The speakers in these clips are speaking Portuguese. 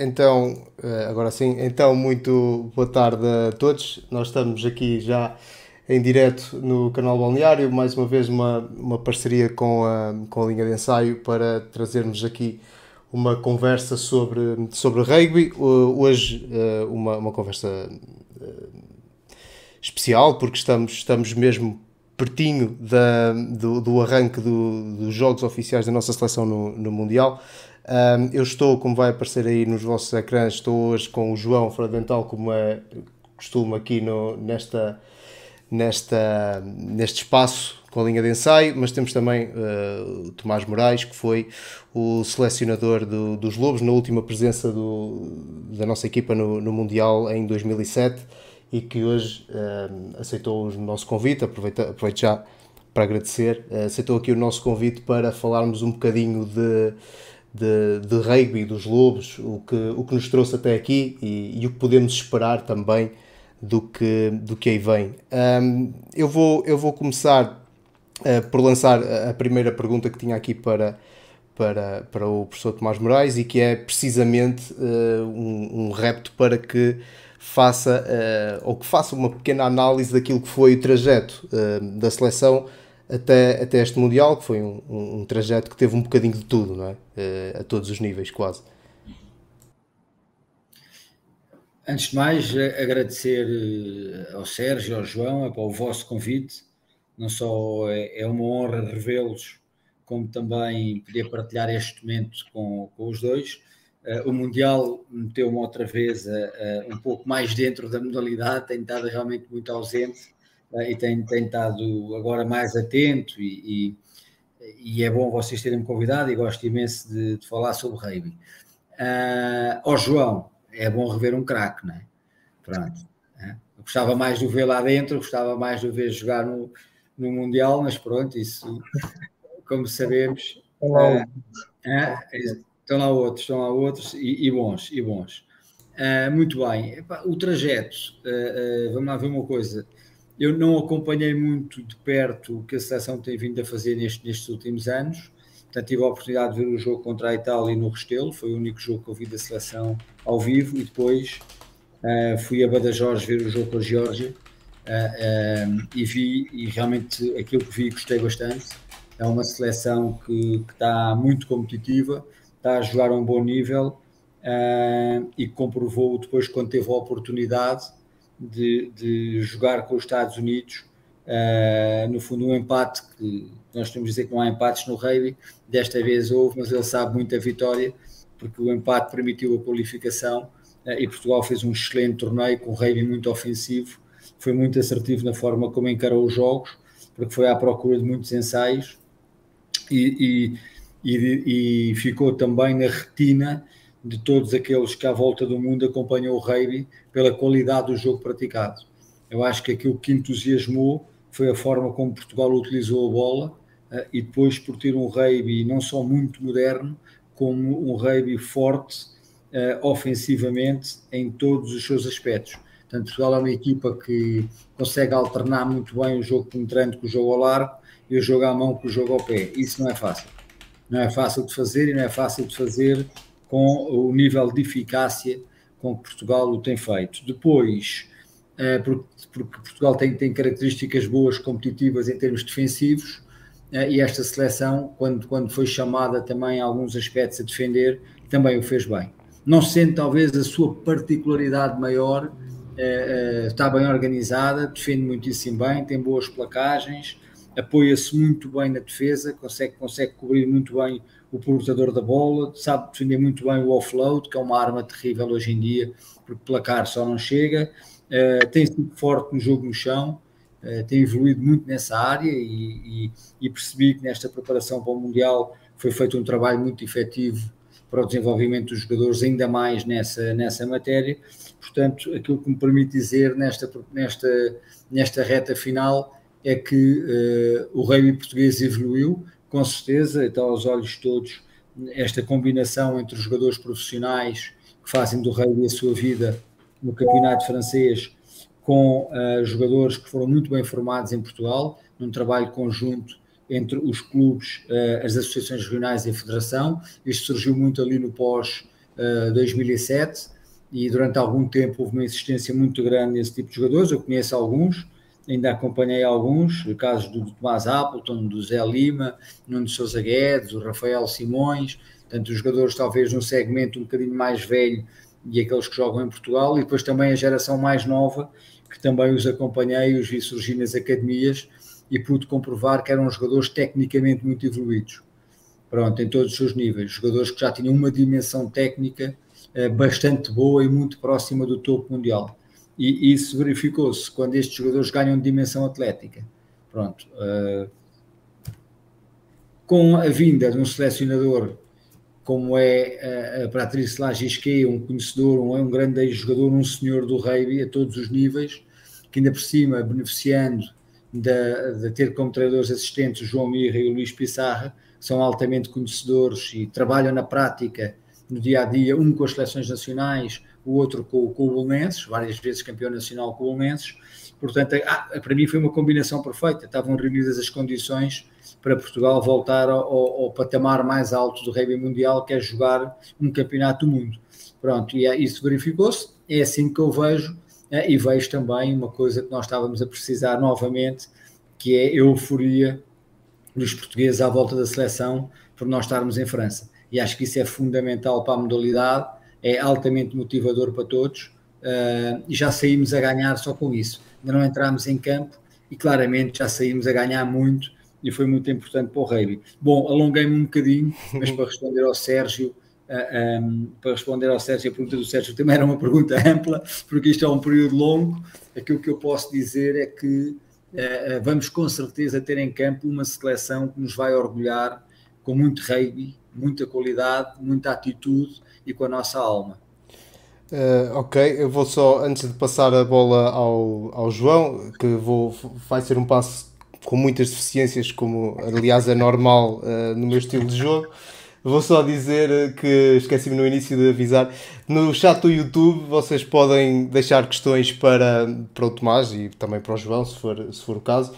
Então, eh, agora sim, então muito boa tarde a todos. Nós estamos aqui já em direto no canal Balneário, mais uma vez uma, uma parceria com a, com a linha de ensaio para trazermos aqui uma conversa sobre, sobre rugby. Hoje eh, uma, uma conversa eh, especial, porque estamos, estamos mesmo pertinho da, do, do arranque do, dos jogos oficiais da nossa seleção no, no Mundial. Um, eu estou, como vai aparecer aí nos vossos ecrãs, estou hoje com o João Fradental, como é costume aqui no, nesta, nesta, neste espaço com a linha de ensaio, mas temos também uh, o Tomás Moraes, que foi o selecionador do, dos Lobos na última presença do, da nossa equipa no, no Mundial em 2007 e que hoje uh, aceitou o nosso convite. Aproveito, aproveito já para agradecer, uh, aceitou aqui o nosso convite para falarmos um bocadinho de de, de rugby dos Lobos, o que, o que nos trouxe até aqui e, e o que podemos esperar também do que, do que aí vem. Um, eu, vou, eu vou começar uh, por lançar a primeira pergunta que tinha aqui para, para, para o professor Tomás Moraes e que é precisamente uh, um, um repto para que faça uh, ou que faça uma pequena análise daquilo que foi o trajeto da seleção até, até este Mundial, que foi um, um, um, trajeto que teve um bocadinho de tudo, não é? Uh, a todos os níveis, quase. Antes de mais, agradecer eh, ao Sérgio, ao João, é para o vosso convite. Não só é, uma honra revê-los, como também poder partilhar este momento com, com os dois. Uh, o Mundial meteu-me outra vez uh, um pouco mais dentro da modalidade, tem estado realmente muito ausente e tem, tem estado agora mais atento e, e, e é bom vocês terem-me convidado e gosto imenso de, de falar sobre rugby. Uh, ao João, é bom rever um craque, não é? Pronto. Eu gostava mais de o ver lá dentro, gostava mais de o ver jogar no, no Mundial, mas pronto, isso, como sabemos... Uh, estão lá outros, estão lá outros e, e bons, e bons. Uh, muito bem, o trajeto, vamos lá ver uma coisa. Eu não acompanhei muito de perto o que a seleção tem vindo a fazer neste, nestes últimos anos. Portanto, tive a oportunidade de ver o jogo contra a Itália no Restelo, foi o único jogo que eu vi da seleção ao vivo, e depois uh, fui a Badajoz ver o jogo com a Geórgia uh, uh, e vi, e realmente aquilo que vi gostei bastante. É uma seleção que, que está muito competitiva, está a jogar a um bom nível e comprovou depois quando teve a oportunidade de, de jogar com os Estados Unidos. Uh, no fundo, um empate que nós temos de dizer que não há empates no rugby, desta vez houve, mas ele sabe muito a vitória, porque o empate permitiu a qualificação uh, e Portugal fez um excelente torneio com um rugby muito ofensivo, foi muito assertivo na forma como encarou os jogos, porque foi à procura de muitos ensaios e, e, e, e ficou também na retina de todos aqueles que à volta do mundo acompanham o rugby pela qualidade do jogo praticado. Eu acho que aquilo que entusiasmou foi a forma como Portugal utilizou a bola uh, e depois por ter um rugby não só muito moderno, como um rugby forte uh, ofensivamente em todos os seus aspectos. Portanto, Portugal é uma equipa que consegue alternar muito bem o jogo penetrante com o jogo ao largo e o jogo à mão com o jogo ao pé. Isso não é fácil. Não é fácil de fazer e não é fácil de fazer com o nível de eficácia com que Portugal o tem feito. Depois, eh, porque, Portugal tem, tem características boas competitivas em termos defensivos, eh, e esta seleção, quando, quando foi chamada também a alguns aspectos a defender, também o fez bem. Não sendo talvez a sua particularidade maior, eh, está bem organizada, defende muitíssimo bem, tem boas placagens, apoia-se muito bem na defesa, consegue, consegue cobrir muito bem o portador da bola, sabe defender muito bem o offload, que é uma arma terrível hoje em dia, porque placar só não chega, uh, tem sido forte no jogo no chão, uh, tem evoluído muito nessa área e, e, e, percebi que nesta preparação para o Mundial foi feito um trabalho muito efetivo para o desenvolvimento dos jogadores, ainda mais nessa, nessa matéria. Portanto, aquilo que me permite dizer nesta, nesta, nesta reta final é que uh, o rugby português evoluiu, com certeza, está aos olhos de todos esta combinação entre os jogadores profissionais que fazem do rugby a sua vida no campeonato francês com uh, jogadores que foram muito bem formados em Portugal, num trabalho conjunto entre os clubes, uh, as associações regionais e a federação. Isto surgiu muito ali no pós uh, 2007, e durante algum tempo houve uma insistência muito grande nesse tipo de jogadores. Eu conheço alguns, ainda acompanhei alguns, casos do Tomás Appleton, do Zé Lima, Nuno Sousa Guedes, o Rafael Simões, tanto os jogadores talvez num segmento um bocadinho mais velho e aqueles que jogam em Portugal, e depois também a geração mais nova, que também os acompanhei, os vi surgir nas academias e pude comprovar que eram jogadores tecnicamente muito evoluídos. Pronto, em todos os seus níveis, jogadores que já tinham uma dimensão técnica eh, bastante boa e muito próxima do topo mundial. E isso verificou-se quando estes jogadores ganham dimensão atlética. Pronto. Uh, com a vinda de um selecionador como é a Patrice Lagisquet, um conhecedor, um, um grande jogador, um senhor do rugby a todos os níveis, que ainda por cima, beneficiando de, de ter como treinadores assistentes João Mirra e o Luís Pissarra, são altamente conhecedores e trabalham na prática, no dia a dia, um com as seleções nacionais, o outro com, com o Bolonenses, várias vezes campeão nacional com o Bolonenses. Portanto, ah, para mim foi uma combinação perfeita. Estavam reunidas as condições para Portugal voltar ao, ao, patamar mais alto do rugby mundial, que é jogar um campeonato do mundo. Pronto, e é, isso verificou-se. É assim que eu vejo é, e vejo também uma coisa que nós estávamos a precisar novamente, que é a euforia dos portugueses à volta da seleção por nós estarmos em França. E acho que isso é fundamental para a modalidade é altamente motivador para todos uh, e já saímos a ganhar só com isso. Ainda não entramos em campo e claramente já saímos a ganhar muito e foi muito importante para o rugby. Bom, alonguei-me um bocadinho, mas para responder ao Sérgio, uh, ah, um, para responder ao Sérgio, a pergunta do Sérgio também era uma pergunta ampla, porque isto é um período longo. Aquilo que eu posso dizer é que uh, vamos com certeza ter em campo uma seleção que nos vai orgulhar com muito rugby, muita qualidade, muita atitude e com a nossa alma. Uh, ok, eu vou só, antes de passar a bola ao, ao João, que vou, vai ser um passo com muitas deficiências, como aliás é normal uh, no meu estilo de jogo. Vou só dizer que esqueci-me no início de avisar. No chat do YouTube vocês podem deixar questões para, para o Tomás e também para o João, se for, se for o caso.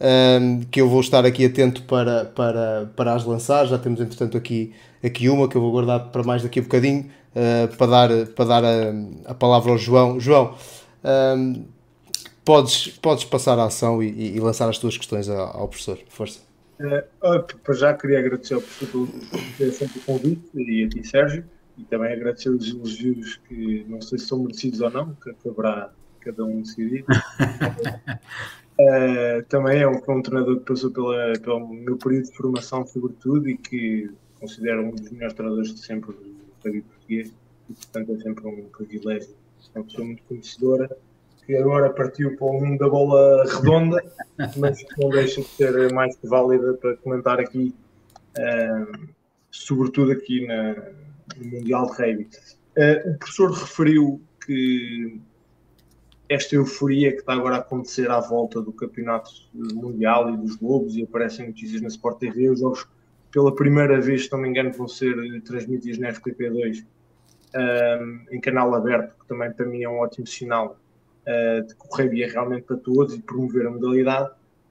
Um, que eu vou estar aqui atento para, para, para as lançar. Já temos entretanto aqui aqui uma que eu vou guardar para mais daqui a bocadinho uh, para dar, para dar a, a, palavra ao João. João, um, podes, podes passar a ação e, e, lançar as tuas questões ao, ao professor. Força. Uh, para já queria agradecer ao professor por sempre o convite e a ti, Sérgio, e também agradecer os elogios que não sei se são merecidos ou não, que caberá cada um decidir. Uh, também é um, é um treinador que passou pela, pelo meu período de formação, sobretudo, e que considero um dos melhores treinadores de sempre do rugby português e, portanto, é sempre um privilégio. É uma pessoa muito conhecedora que agora partiu para o mundo da bola redonda, mas que não deixa de ser mais que válida para comentar aqui, uh, sobretudo aqui na, no Mundial de Rugby. Uh, o professor referiu que esta euforia que está agora a acontecer à volta do campeonato mundial e dos Globos e aparecem notícias na Sport TV, os jogos pela primeira vez, se não me engano, vão ser transmitidos na FTP2 um, em canal aberto, que também para mim é um ótimo sinal uh, de rugby é realmente para todos e promover a modalidade.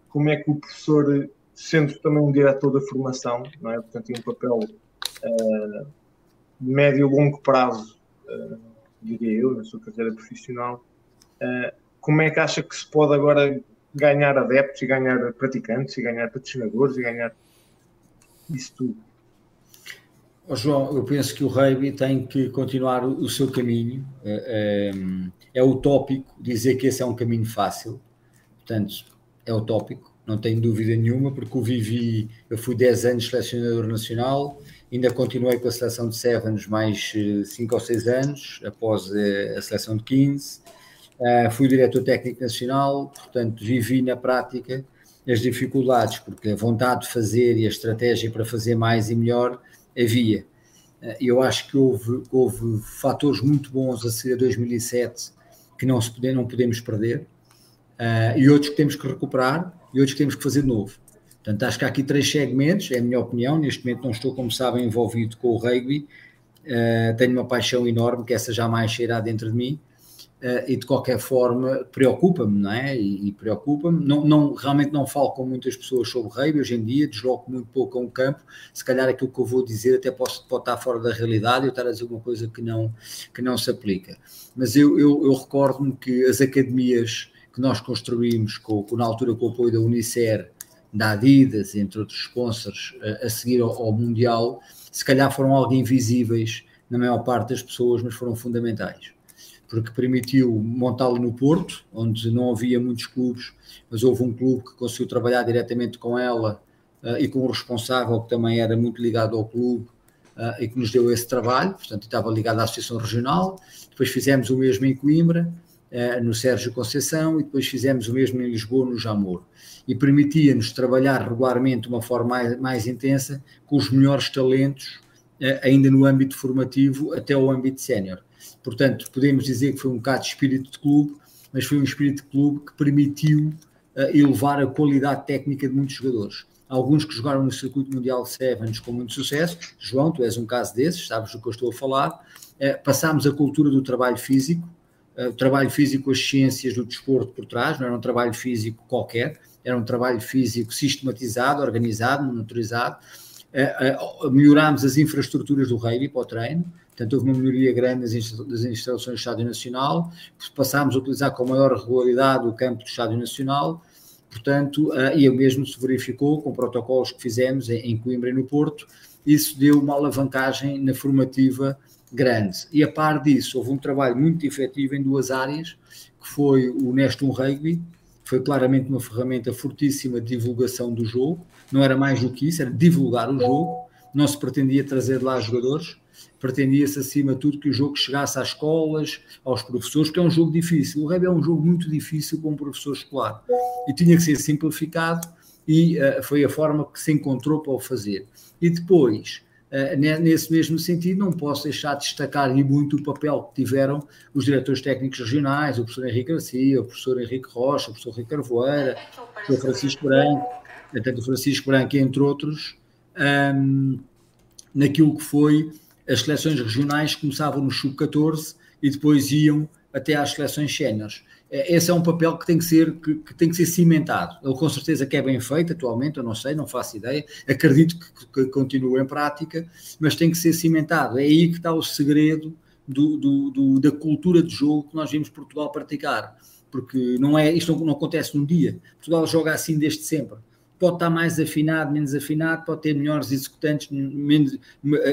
Como é que o professor, sendo também um diretor da formação, não é? portanto, tem um papel uh, médio e longo prazo, uh, diria eu, na sua carreira profissional, como é que acha que se pode agora ganhar adeptos e ganhar praticantes e ganhar patrocinadores e ganhar isso tudo. Oh, João, eu penso que o rugby tem que continuar o seu caminho. É, é, é utópico dizer que esse é um caminho fácil. Portanto, é utópico, não tenho dúvida nenhuma, porque o vivi, eu fui 10 anos selecionador nacional, ainda continuei com a seleção de Sevens mais 5 ou 6 anos, após a seleção de 15. Uh, fui diretor técnico nacional, portanto, vivi na prática as dificuldades, porque a vontade de fazer e a estratégia para fazer mais e melhor havia. Eh, eu acho que houve, houve fatores muito bons a seguir a 2007 que não, se pode, não podemos perder uh, e outros que temos que recuperar e outros que temos que fazer de novo. Portanto, acho que há aqui três segmentos, é a minha opinião. Neste momento não estou, como sabem, envolvido com o rugby. Uh, tenho uma paixão enorme, que essa jamais sairá dentro de mim. Uh, e de qualquer forma preocupa-me, não é? E, e preocupa-me. Não, não, realmente não falo com muitas pessoas sobre rugby hoje em dia, desloco muito pouco a um campo. Se calhar aquilo que eu vou dizer até posso, pode estar fora da realidade e eu estar a dizer alguma coisa que não, que não se aplica. Mas eu, eu, eu recordo-me que as academias que nós construímos, com, com, na altura com o apoio da Unicer, da Adidas, entre outros sponsors, a, a seguir ao, ao Mundial, se calhar foram algo invisíveis na maior parte das pessoas, mas foram fundamentais porque permitiu montá-lo no Porto, onde não havia muitos clubes, mas houve um clube que conseguiu trabalhar diretamente com ela uh, e com o responsável, que também era muito ligado ao clube, uh, e que nos deu esse trabalho, portanto, estava ligado à Associação Regional. Depois fizemos o mesmo em Coimbra, uh, no Sérgio Conceição, e depois fizemos o mesmo em Lisboa, no Jamor. E permitia-nos trabalhar regularmente de uma forma mais, mais intensa com os melhores talentos, ainda no âmbito formativo, até o âmbito sénior Portanto, podemos dizer que foi um bocado de espírito de clube, mas foi um espírito de clube que permitiu uh, elevar a qualidade técnica de muitos jogadores. Alguns que jogaram no circuito mundial Sevens com muito sucesso, João, tu és um caso desses, sabes do que eu estou a falar. Uh, passámos a cultura do trabalho físico, uh, o trabalho físico, as ciências do desporto por trás, não era um trabalho físico qualquer, era um trabalho físico sistematizado, organizado, monitorizado. Melhorámos as infraestruturas do rugby para o treino, Portanto, houve uma melhoria grande das instalações do Estádio Nacional, passámos a utilizar com maior regularidade o campo do Estádio Nacional, portanto, uh, e o mesmo se verificou com protocolos que fizemos em, Coimbra e no Porto, isso deu uma alavancagem na formativa grande. E a par disso, houve um trabalho muito efetivo em duas áreas, que foi o Nestum Rugby, foi claramente uma ferramenta fortíssima de divulgação do jogo, não era mais do que isso, era divulgar o jogo, não se pretendia trazer lá jogadores, pretendia-se, acima de tudo, que o jogo chegasse às escolas, aos professores, que é um jogo difícil. O rugby é um jogo muito difícil para um professor escolar e tinha que ser simplificado e uh, foi a forma que se encontrou para o fazer. E depois, uh, nesse mesmo sentido, não posso deixar de destacar e muito o papel que tiveram os diretores técnicos regionais, o professor Henrique Garcia, o professor Henrique Rocha, o professor Henrique Carvoeira, o professor Francisco Branco, portanto, o Francisco Branco, entre outros, um, naquilo que foi as seleções regionais começavam no sub-14 e depois iam até às seleções séniores. É, esse é um papel que tem que ser que, que, tem que ser cimentado. Ele com certeza que é bem feito atualmente, eu não sei, não faço ideia. Acredito que, que continue em prática, mas tem que ser cimentado. É aí que está o segredo do, do, do, da cultura de jogo que nós vimos Portugal praticar, porque não é isto não, não acontece num dia. Portugal joga assim desde sempre pode estar mais afinado, menos afinado, pode ter melhores executantes, menos,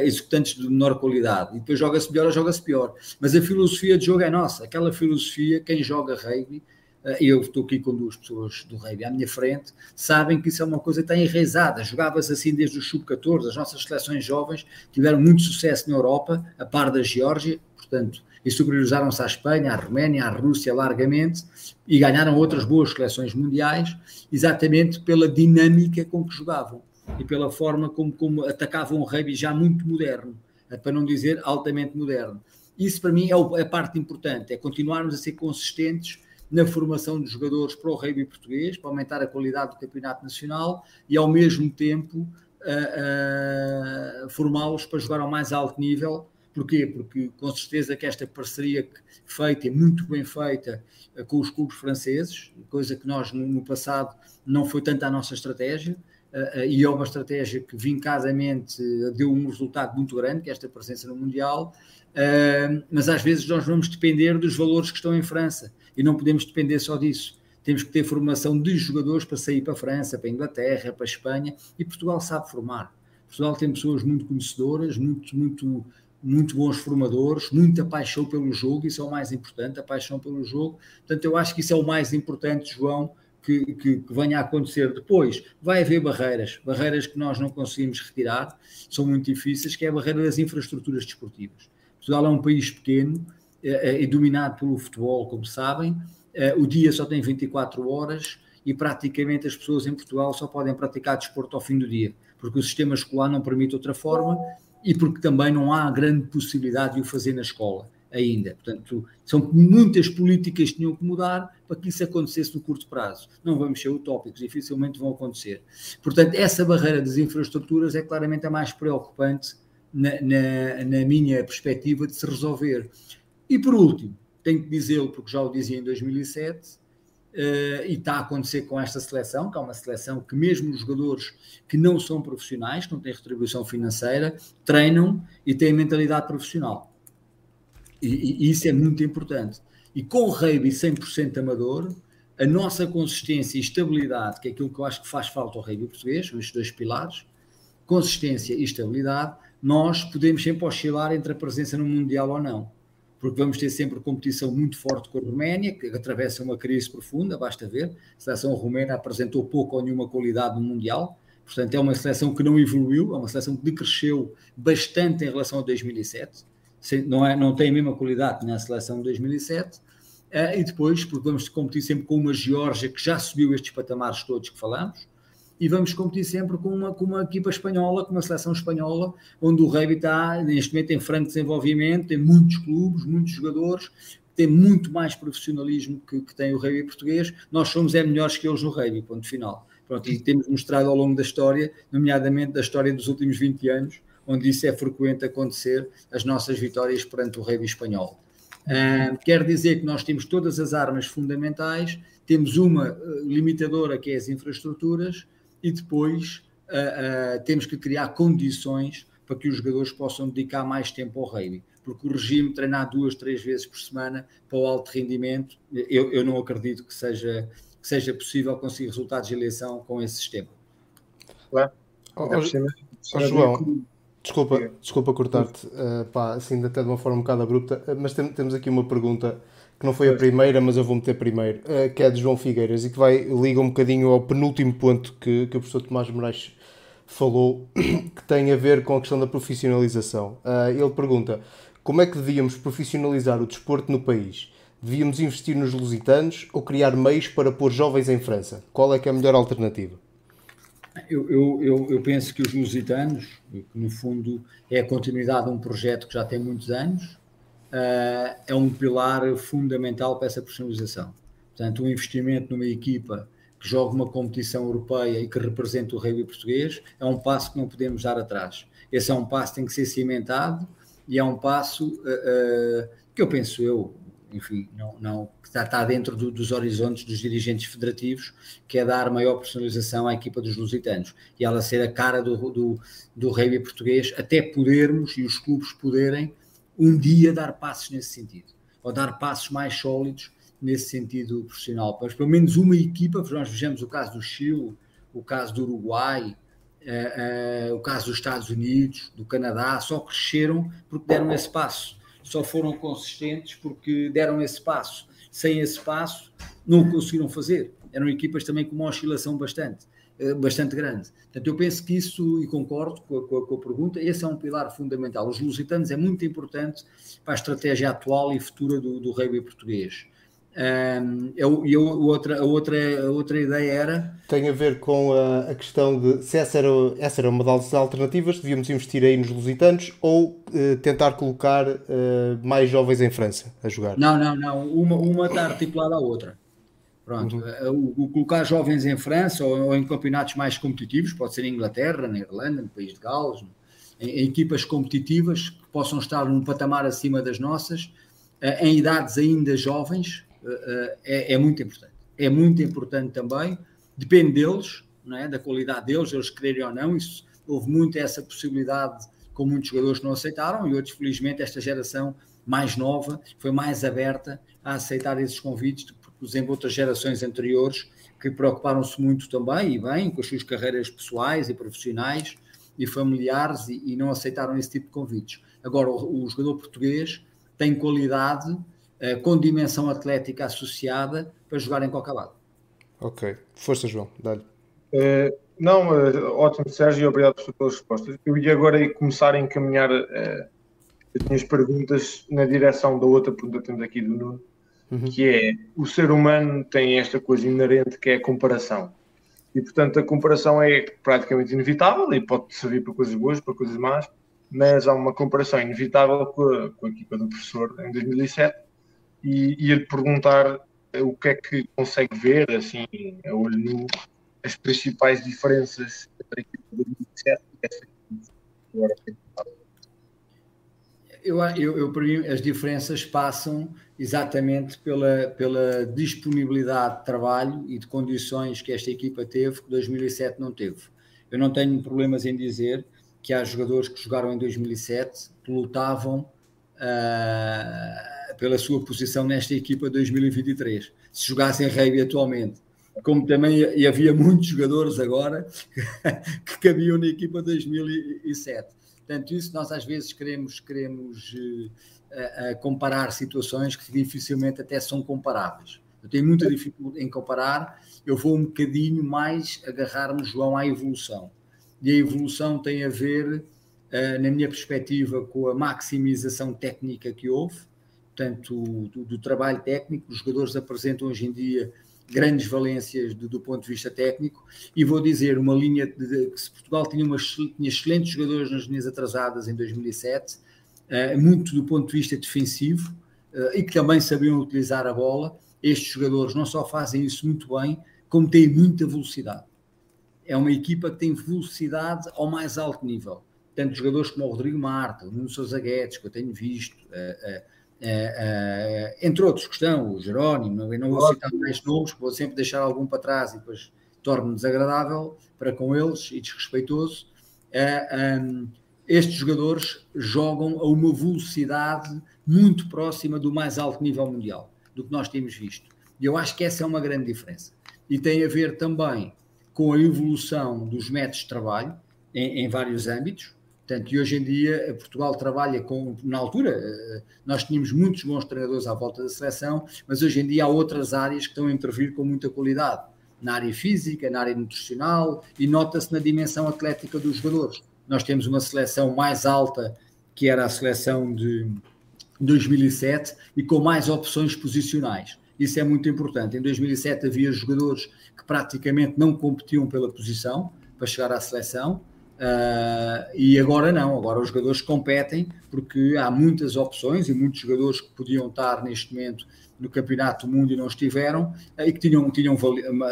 executantes de menor qualidade, e depois joga-se melhor ou joga-se pior. Mas a filosofia de jogo é nossa, aquela filosofia, quem joga rugby, eh, eu estou aqui com duas pessoas do rugby à minha frente, sabem que isso é uma coisa que está enraizada. Jogava-se assim desde o sub-14, as nossas seleções jovens tiveram muito sucesso na Europa, a par da Geórgia, portanto, e superiorizaram-se à Espanha, à Roménia, à Rússia largamente e ganharam outras boas seleções mundiais, exatamente pela dinâmica com que jogavam e pela forma como, como atacavam o rugby já muito moderno, eh, para não dizer altamente moderno. Isso para mim é a parte importante, é continuarmos a ser consistentes na formação de jogadores para o rugby português, para aumentar a qualidade do campeonato nacional e ao mesmo tempo formá-los para jogar ao mais alto nível Porquê? Porque com certeza que esta parceria feita e muito bem feita eh, com os clubes franceses, coisa que nós no passado não foi tanto a nossa estratégia, e é uma estratégia que vincadamente deu um resultado muito grande, que é esta presença no Mundial, mas às vezes nós vamos depender dos valores que estão em França e não podemos depender só disso. Temos que ter formação de jogadores para sair para a França, para a Inglaterra, para a Espanha, e Portugal sabe formar. Portugal tem pessoas muito conhecedoras, muito, muito muito bons formadores, muita paixão pelo jogo, isso é o mais importante, a paixão pelo jogo. Portanto, eu acho que isso é o mais importante, João, que, que, que, venha a acontecer depois. Vai haver barreiras, barreiras que nós não conseguimos retirar, são muito difíceis, que é a barreira das infraestruturas desportivas. Portugal é um país pequeno é, é, dominado pelo futebol, como sabem, é, o dia só tem 24 horas e praticamente as pessoas em Portugal só podem praticar desporto ao fim do dia, porque o sistema escolar não permite outra forma e porque também não há grande possibilidade de o fazer na escola ainda. Portanto, são muitas políticas que tinham que mudar para que isso acontecesse no curto prazo. Não vamos ser utópicos, dificilmente vão acontecer. Portanto, essa barreira das infraestruturas é claramente a mais preocupante na, na, na minha perspectiva de se resolver. E por último, tenho que dizê-lo porque já o dizia em 2007, Uh, e está a acontecer com esta seleção, que é uma seleção que mesmo os jogadores que não são profissionais, que não têm retribuição financeira, treinam e têm mentalidade profissional. E, e isso é muito importante. E com o rugby 100% amador, a nossa consistência e estabilidade, que é aquilo que eu acho que faz falta ao rugby português, são estes dois pilares, consistência e estabilidade, nós podemos sempre oscilar entre a presença no Mundial ou não porque vamos ter sempre competição muito forte com a Roménia, que atravessa uma crise profunda, basta ver. A seleção romena apresentou pouco ou nenhuma qualidade no Mundial, portanto, é uma seleção que não evoluiu, é uma seleção que decresceu bastante em relação a 2007, não, é, não tem a mesma qualidade na seleção de 2007. Eh, e depois, porque vamos competir sempre com uma Geórgia que já subiu estes patamares todos que falamos, e vamos competir sempre com uma, com uma equipa espanhola, com uma seleção espanhola, onde o rugby está neste momento em franco desenvolvimento, tem muitos clubes, muitos jogadores, tem muito mais profissionalismo que, que tem o rugby português. Nós somos é melhores que eles no rugby, ponto final. Pronto, e temos mostrado ao longo da história, nomeadamente da história dos últimos 20 anos, onde isso é frequente acontecer, as nossas vitórias perante o rugby espanhol. Uh, quer dizer que nós temos todas as armas fundamentais, temos uma uh, limitadora que é as infraestruturas, e depois uh, uh, temos que criar condições para que os jogadores possam dedicar mais tempo ao rugby. Porque o regime treinar duas, três vezes por semana para o alto rendimento, eu, eu não acredito que seja, que seja possível conseguir resultados de eleição com esse sistema. Claro. Oh, oh, João, desculpa, desculpa cortar-te, uh, pá, assim até de uma forma um bocado abrupta, mas tem, temos aqui uma pergunta que não foi a primeira, mas eu vou meter primeiro, eh, que é de João Figueiras e que vai liga um bocadinho ao penúltimo ponto que, que o professor Tomás Moraes falou, que tem a ver com a questão da profissionalização. Eh, ele pergunta: como é que devíamos profissionalizar o desporto no país? Devíamos investir nos lusitanos ou criar meios para pôr jovens em França? Qual é que é a melhor alternativa? Eu, eu, eu, eu penso que os lusitanos, que no fundo é a continuidade de um projeto que já tem muitos anos, uh, é um pilar fundamental para essa personalização. Portanto, um investimento numa equipa que joga uma competição europeia e que representa o rugby português é um passo que não podemos dar atrás. Esse é um passo que tem que ser cimentado e é um passo uh, uh, que eu penso eu, enfim, não, não está, está dentro do, dos horizontes dos dirigentes federativos, que é dar maior personalização à equipa dos lusitanos. E ela ser a cara do, do, do rugby português, até podermos e os clubes poderem um dia dar passos nesse sentido, ou dar passos mais sólidos nesse sentido profissional. Mas pelo menos uma equipa, nós vejamos o caso do Chile, o caso do Uruguai, eh, eh, o caso dos Estados Unidos, do Canadá, só cresceram porque deram esse passo, só foram consistentes porque deram esse passo. Sem esse passo, não o conseguiram fazer. Eram equipas também com uma oscilação bastante. Eh, bastante grande. Portanto, eu penso que isso, e concordo com a, com a, com a pergunta, esse é um pilar fundamental. Os lusitanos é muito importante para a estratégia atual e futura do, do rugby português. Um, eu, eu, outra, a, outra, a outra ideia era. Tem a ver com a, a, questão de se essa era, essa era uma das alternativas, devíamos investir aí nos lusitanos ou uh, tentar colocar uh, mais jovens em França a jogar? Não, não, não. Uma, uma está articulada à outra. Pronto, uhum. Eh, o, o, colocar jovens em França ou, ou, em campeonatos mais competitivos, pode ser em Inglaterra, na Irlanda, no País de Gales, em, em, equipas competitivas que possam estar num patamar acima das nossas, uh, em idades ainda jovens, é, é, muito importante. É muito importante também, depende deles, não é? da qualidade deles, eles quererem ou não, isso, houve muito essa possibilidade com muitos jogadores que não aceitaram e outros, felizmente, esta geração mais nova foi mais aberta a aceitar esses convites por exemplo, outras gerações anteriores que preocuparam-se muito também, e bem, com as suas carreiras pessoais e profissionais e familiares e, e não aceitaram esse tipo de convites. Agora, o, o jogador português tem qualidade, com dimensão atlética associada para jogar em qualquer lado. Ok. Força, João. Dá-lhe. Uh, não, uh, ótimo, Sérgio, obrigado pelas respostas. Eu ia agora começar a encaminhar as minhas perguntas na direção da outra pergunta que temos aqui do Nuno, uhum. que é o ser humano tem esta coisa inerente que é a comparação. E portanto a comparação é praticamente inevitável e pode servir para coisas boas, para coisas más, mas há uma comparação inevitável com a, com a equipa do professor em 2007 e ia-lhe perguntar o que é que consegue ver, assim, a olho nu, as principais diferenças entre a equipa de 2007 e essa equipa agora eu, eu, eu, as diferenças passam exatamente pela, pela disponibilidade de trabalho e de condições que esta equipa teve, que 2007 não teve. Eu não tenho problemas em dizer que há jogadores que jogaram em 2007 que lutavam uh, pela sua posição nesta equipa 2023. Se jogassem rugby atualmente, como também e havia muitos jogadores agora que cabiam na equipa 2007. Portanto, isso nós às vezes queremos, queremos uh, a comparar situações que dificilmente até são comparáveis. Eu tenho muita dificuldade em comparar, eu vou um bocadinho mais agarrar-me, João, à evolução. E a evolução tem a ver, uh, na minha perspectiva, com a maximização técnica que houve, portanto, do, do trabalho técnico. Os jogadores apresentam hoje em dia grandes valências do, do, ponto de vista técnico e vou dizer uma linha de, de, que se Portugal tinha, uma, tinha excelentes jogadores nas linhas atrasadas em 2007 eh, muito do ponto de vista defensivo eh, e que também sabiam utilizar a bola. Estes jogadores não só fazem isso muito bem, como têm muita velocidade. É uma equipa que tem velocidade ao mais alto nível. Tanto jogadores como o Rodrigo Marta, o Nuno Sousa Guedes, que eu tenho visto, uh, uh, entre outros que estão, o Jerónimo, não, não vou citar mais nomes, vou sempre deixar algum para trás e depois torno desagradável para com eles e desrespeitoso. Um, estes jogadores jogam a uma velocidade muito próxima do mais alto nível mundial, do que nós temos visto. E eu acho que essa é uma grande diferença. E tem a ver também com a evolução dos métodos de trabalho em, em vários âmbitos. Portanto, e hoje em dia Portugal trabalha com, na altura, eh, nós tínhamos muitos bons treinadores à volta da seleção, mas hoje em dia há outras áreas que estão a intervir com muita qualidade, na área física, na área nutricional, e nota-se na dimensão atlética dos jogadores nós temos uma seleção mais alta que era a seleção de 2007 e com mais opções posicionais. Isso é muito importante. Em 2007 havia jogadores que praticamente não competiam pela posição para chegar à seleção. Uh, e agora não, agora os jogadores competem porque há muitas opções e muitos jogadores que podiam estar neste momento no Campeonato do Mundo e não estiveram, eh, e que tinham, tinham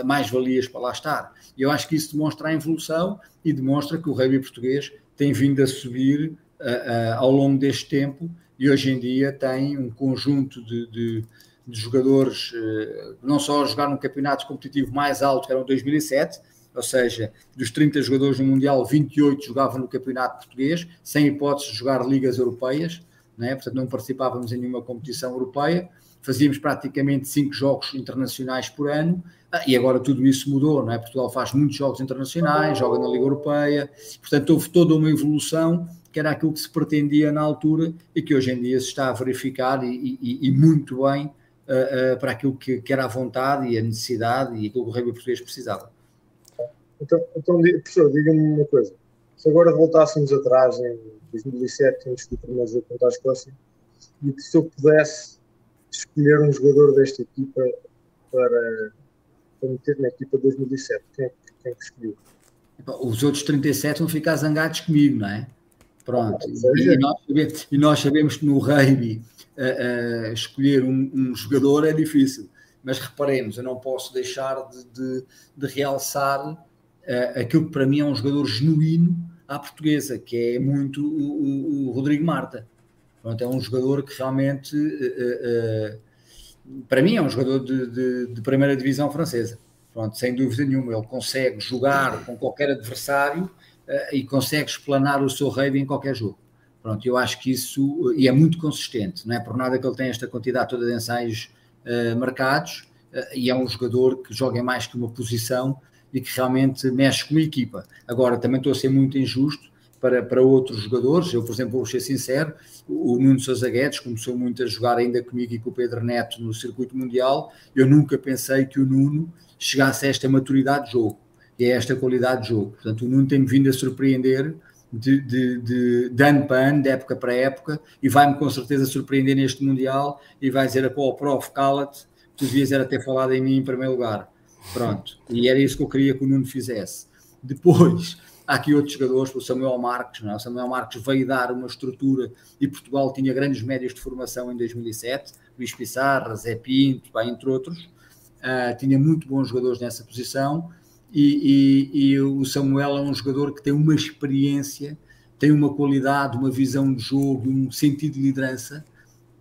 mais valias para lá estar. Eu acho que isso demonstra a evolução e demonstra que o rugby português tem vindo a subir uh, uh, ao longo deste tempo e hoje em dia tem um conjunto de, de, de jogadores, uh, não só a jogar num campeonato competitivo mais alto, que era o 2007, ou seja, dos 30 jogadores no Mundial, 28 jogavam no campeonato português, sem hipótese de jogar ligas europeias, né? portanto não participávamos em nenhuma competição europeia, fazíamos praticamente cinco jogos internacionais por ano ah, e agora tudo isso mudou, não é? Portugal faz muitos jogos internacionais, joga na Liga Europeia, portanto houve toda uma evolução que era aquilo que se pretendia na altura e que hoje em dia se está a verificar e, e, e muito bem uh, uh, para aquilo que, que, era a vontade e a necessidade e aquilo que o rugby português precisava. Então, então professor, diga-me uma coisa. Se agora voltássemos atrás em 2007, antes do jogo contra a Escócia, e que se eu pudesse escolher um jogador desta equipa para, para meter na equipa 2007? Quem, quem que escolheu? Os outros 37 vão ficar zangados comigo, não é? Pronto. E, nós, sabemos, e nós sabemos que no rugby uh, uh, escolher um, um, jogador é difícil. Mas reparemos, eu não posso deixar de, de, de realçar uh, aquilo que para mim é um jogador genuíno à portuguesa, que é muito o, o, o Rodrigo Marta. Pronto, é um jogador que realmente, uh, uh, para mim, é um jogador de, de, de, primeira divisão francesa. Pronto, sem dúvida nenhuma, ele consegue jogar com qualquer adversário uh, e consegue explanar o seu rei em qualquer jogo. Pronto, eu acho que isso, e é muito consistente, não é por nada que ele tem esta quantidade toda de ensaios marcados, e é um jogador que joga em mais que uma posição e que realmente mexe com a equipa. Agora, também estou a ser muito injusto, para, para outros jogadores. Eu, por exemplo, vou ser sincero, o Nuno Sousa Guedes começou muito a jogar ainda comigo e com o Pedro Neto no circuito mundial. Eu nunca pensei que o Nuno chegasse a esta maturidade de jogo e a esta qualidade de jogo. Portanto, o Nuno tem-me vindo a surpreender de, de, de, de, ano para ano, de época para época, e vai-me com certeza surpreender neste Mundial e vai dizer a pô, prof, cala-te, tu devias era ter falado em mim em primeiro lugar. Pronto, e era isso que eu queria que o Nuno fizesse. Depois, Há aqui outros jogadores, o Samuel Marques, não é? o Samuel Marques veio dar uma estrutura e Portugal tinha grandes médios de formação em 2007, Luís Pissarra, Zé Pinto, entre outros, uh, tinha muito bons jogadores nessa posição e, e, e, o Samuel é um jogador que tem uma experiência, tem uma qualidade, uma visão de jogo, um sentido de liderança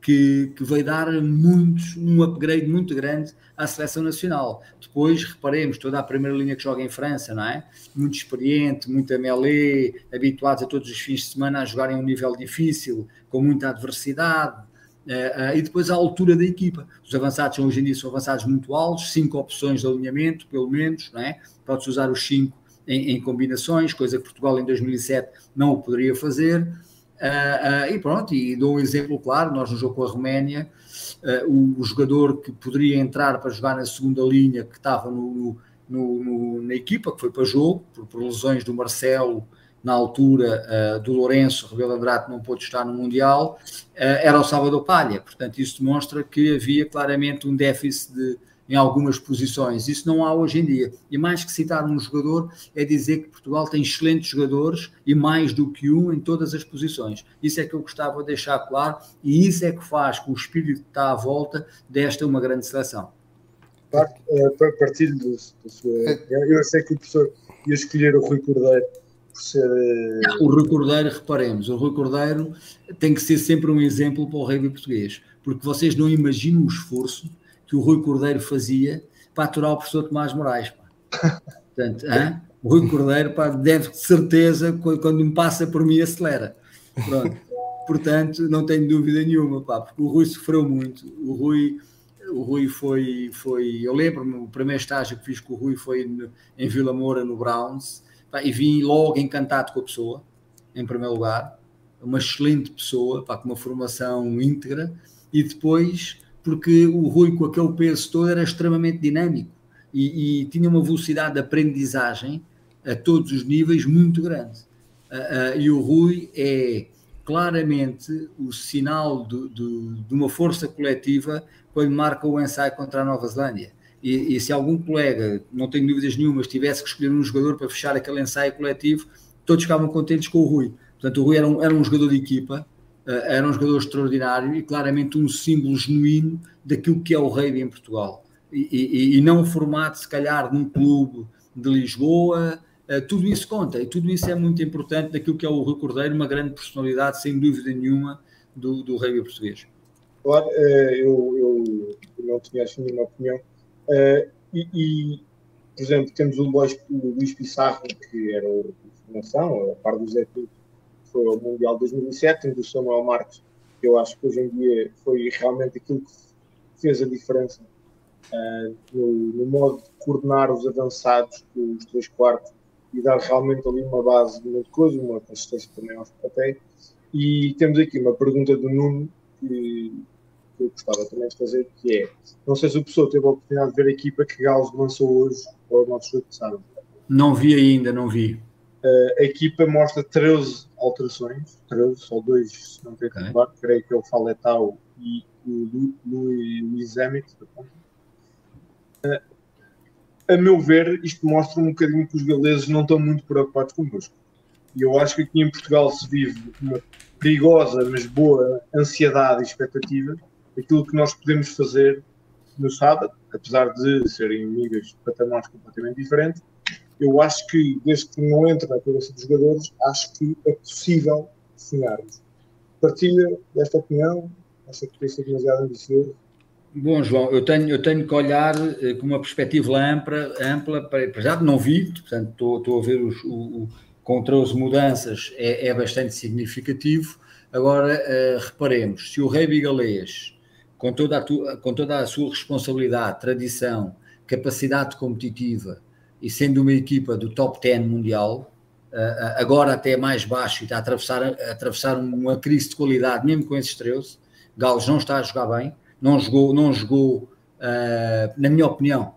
que, que veio dar muitos, um upgrade muito grande à seleção nacional. Depois, reparemos, toda a primeira linha que joga em França, não é? Muito experiente, muita melé, habituados a todos os fins de semana a jogarem um nível difícil, com muita adversidade, Uh, uh, e depois a altura da equipa. Os avançados hoje em dia são avançados muito altos, cinco opções de alinhamento, pelo menos, não é? Pode-se usar os cinco em, em, combinações, coisa que Portugal em 2007 não poderia fazer. Uh, uh, e pronto, e dou um exemplo claro: nós no jogo com a Roménia, uh, o, o, jogador que poderia entrar para jogar na segunda linha, que estava no, no, no, na equipa, que foi para jogo, por, por lesões do Marcelo, na altura do Lourenço, Rebelo Andrade não pôde estar no Mundial, era o Salvador Palha. Portanto, isso demonstra que havia claramente um déficit de, em algumas posições. Isso não há hoje em dia. E mais que citar um jogador, é dizer que Portugal tem excelentes jogadores e mais do que um em todas as posições. Isso é que eu gostava de deixar claro e isso é que faz com o espírito que está à volta desta uma grande seleção. Uh, partilho do, do seu. Eu sei que o professor ia escolher o Rui Cordeiro por ser. Uh... O Rui Cordeiro, reparemos, o Rui Cordeiro tem que ser sempre um exemplo para o rugby português, porque vocês não imaginam o esforço que o Rui Cordeiro fazia para aturar o professor Tomás Moraes. Pá. Portanto, o Rui Cordeiro pá, deve de certeza, quando me passa por mim, acelera. Pronto. Portanto, não tenho dúvida nenhuma, pá, porque o Rui sofreu muito. O Rui, o Rui foi, foi. Eu lembro-me, o primeiro estágio que fiz com o Rui foi no, em Vila Moura, no Browns, pá, e vim logo encantado com a pessoa, em primeiro lugar. Uma excelente pessoa, pá, com uma formação íntegra, e depois porque o Rui, com aquele peso todo, era extremamente dinâmico e, e tinha uma velocidade de aprendizagem a todos os níveis muito grande. Uh, uh, e o Rui é claramente o sinal de, de, uma força coletiva quando marca o ensaio contra a Nova Zelândia. E, e, se algum colega, não tenho dúvidas nenhumas, tivesse que escolher um jogador para fechar aquele ensaio coletivo, todos ficavam contentes com o Rui. Portanto, o Rui era um, era um jogador de equipa, era um jogador extraordinário e claramente um símbolo genuíno daquilo que é o rugby em Portugal. E, e, e não formado, se calhar, num clube de Lisboa, uh, tudo isso conta e tudo isso é muito importante daquilo que é o Rui Cordeiro, uma grande personalidade, sem dúvida nenhuma, do, do rugby português. Claro, uh, eu, eu, não tinha assim nenhuma opinião. E, e, por exemplo, temos o Luís, o Luís Pissarro, que era o de formação, a par do Zé Pinto, foi ao Mundial 2007, temos o Samuel Marques, que eu acho que hoje em dia foi realmente aquilo que fez a diferença uh, no, no, modo de coordenar os avançados os três quartos e dar realmente ali uma base de muita coisa, uma consistência também aos papéis. E temos aqui uma pergunta do Nuno que, que eu gostava também de fazer, que é, não sei se o pessoa teve a oportunidade de ver a equipa que Gales lançou hoje ao nosso jogo de sábado. Não vi ainda, não vi. Uh, a equipa mostra 13 alterações, 13, só dois, se não tem okay. claro, creio que é o Faletau e o Luís Emmett. Uh, a meu ver, isto mostra um bocadinho que os galeses não estão muito preocupados connosco. E eu acho que aqui em Portugal se vive uma perigosa, mas boa ansiedade e expectativa daquilo que nós podemos fazer no sábado, apesar de serem amigas de patamares completamente diferentes, eu acho que, desde que não entra na cabeça dos jogadores, acho que é possível sonharmos. Partilha desta opinião? Acha que tem demasiado ambicioso? Bom, João, eu tenho, eu tenho que olhar eh, com uma perspectiva ampla, ampla para, já não vi, portanto estou, estou a ver os, o, o, com 13 mudanças, é, é bastante significativo. Agora, uh, reparemos, se o rei bigalês, com toda, a tu, com toda a sua responsabilidade, tradição, capacidade competitiva, e sendo uma equipa do top 10 mundial, agora até mais baixo e está a atravessar, a atravessar uma crise de qualidade, mesmo com esses 13, Gales não está a jogar bem, não jogou, não jogou na minha opinião,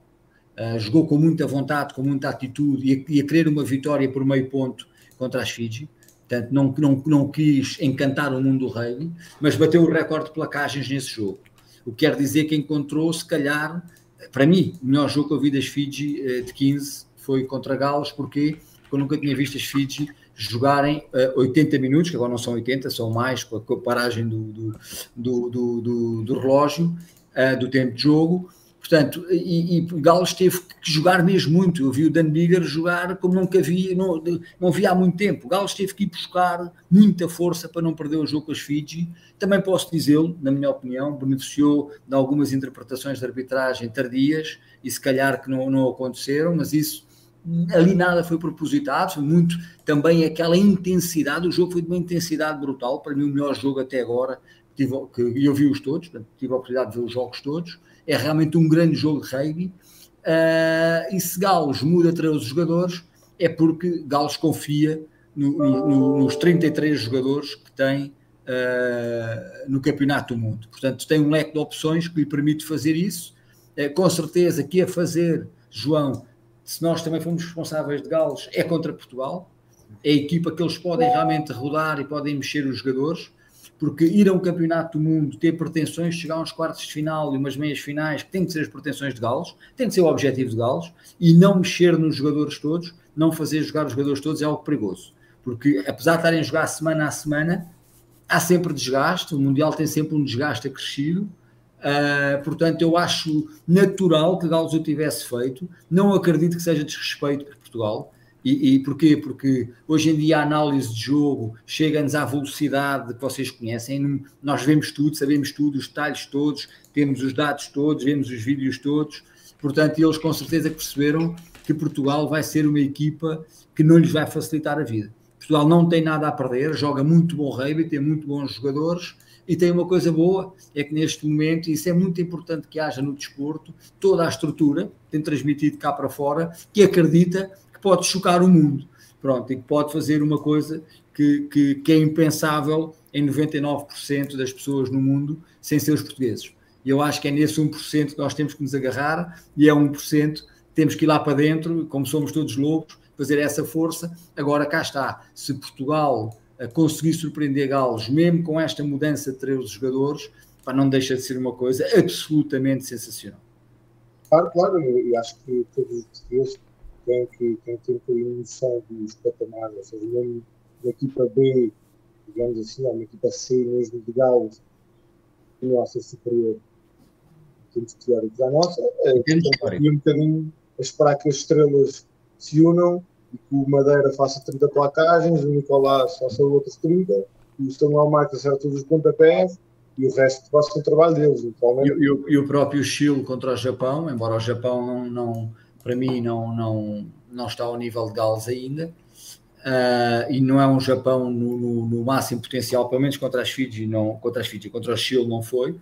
jogou com muita vontade, com muita atitude e a, querer uma vitória por meio ponto contra as Fiji. Portanto, não, não, não quis encantar o mundo do rugby, mas bateu o recorde de placagens nesse jogo. O que quer dizer que encontrou, se calhar, para mim, o melhor jogo que eu vi das Fiji eh, de 15 foi contra Gales, porque eu nunca tinha visto as Fiji jogarem 80 eh, minutos, que agora não são 80, são mais com a paragem do, do, do, do, relógio, eh, do tempo de jogo, Portanto, e, e Gales teve que jogar mesmo muito. Eu vi o Dan Bigger jogar como nunca vi, não, não vi há muito tempo. Gales teve que ir buscar muita força para não perder o jogo com as Fiji. Também posso dizê-lo, na minha opinião, beneficiou de algumas interpretações de arbitragem tardias e se calhar que não, não aconteceram, mas isso ali nada foi propositado, foi muito também aquela intensidade. O jogo foi de uma intensidade brutal. Para mim, o melhor jogo até agora. Tive, que, eu vi-os todos, tive a oportunidade de ver os jogos todos é realmente um grande jogo de rugby. Uh, e se Gales muda 13 jogadores, é porque Gales confia no, no, nos 33 jogadores que tem uh, no Campeonato do Mundo. Portanto, tem um leque de opções que lhe permite fazer isso. Uh, com certeza que a fazer, João, se nós também fomos responsáveis de Gales, é contra Portugal. É a equipa que eles podem realmente rodar e podem mexer os jogadores porque ir a um campeonato do mundo, ter pretensões, chegar a uns quartos de final e umas meias finais, que tem que ser as pretensões de Gales, tem que ser o objetivo de Gales, e não mexer nos jogadores todos, não fazer jogar os jogadores todos é algo perigoso. Porque apesar de estarem a jogar semana a semana, há sempre desgaste, o Mundial tem sempre um desgaste acrescido, uh, portanto eu acho natural que Gales o tivesse feito, não acredito que seja desrespeito por Portugal, e, e porquê? Porque hoje em dia a análise de jogo chega-nos à velocidade que vocês conhecem. Nós vemos tudo, sabemos tudo, os detalhes todos, temos os dados todos, vemos os vídeos todos. Portanto, eles com certeza perceberam que Portugal vai ser uma equipa que não lhes vai facilitar a vida. Portugal não tem nada a perder, joga muito bom rugby, tem muito bons jogadores e tem uma coisa boa, é que neste momento, e isso é muito importante que haja no desporto, toda a estrutura, tem transmitido cá para fora, que acredita que pode chocar o mundo, pronto, e que pode fazer uma coisa que, que, que é impensável em 99% das pessoas no mundo sem ser os portugueses. E eu acho que é nesse 1% que nós temos que nos agarrar, e é 1%, temos que ir lá para dentro, como somos todos loucos, fazer essa força. Agora cá está, se Portugal eh, conseguir surpreender Gales, mesmo com esta mudança de 13 jogadores, pá, não deixa de ser uma coisa absolutamente sensacional. Claro, claro, e acho que todos os portugueses tem que, tem que um noção dos patamares, ou seja, mesmo da equipa B, digamos assim, ou uma equipa C mesmo de Gales, a nossa superior. Em termos teóricos à nossa, é, tem um bocadinho a esperar que as estrelas se unam e que o Madeira faça 30 placagens, o Nicolás faça outros 30, e o Samuel Marques acerta todos os pontapés, e o resto faça o trabalho deles. E, e, e, o próprio Chile contra o Japão, embora o Japão não, não para mim não, não, não está ao nível de Gales ainda. Uh, e não é um Japão no, no, no, máximo potencial, pelo menos contra as Fiji, não, contra as Fiji, contra o Chile não foi, uh,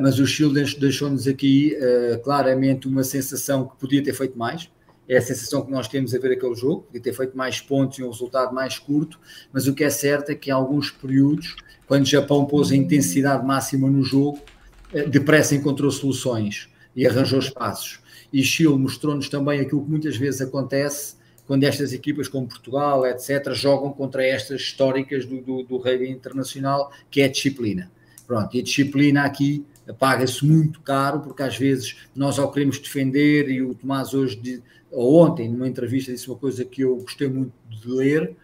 mas o Chile deixou-nos aqui uh, claramente uma sensação que podia ter feito mais, é a sensação que nós temos a ver aquele jogo, podia ter feito mais pontos e um resultado mais curto, mas o que é certo é que em alguns períodos, quando o Japão pôs a intensidade máxima no jogo, depressa encontrou soluções e arranjou espaços e Chile mostrou-nos também aquilo que muitas vezes acontece quando estas equipas como Portugal, etc., jogam contra estas históricas do, do, do rugby internacional, que é a disciplina. Pronto, e a disciplina aqui paga-se muito caro, porque às vezes nós ao queremos defender, e o Tomás hoje, ontem, numa entrevista, disse uma coisa que eu gostei muito de ler,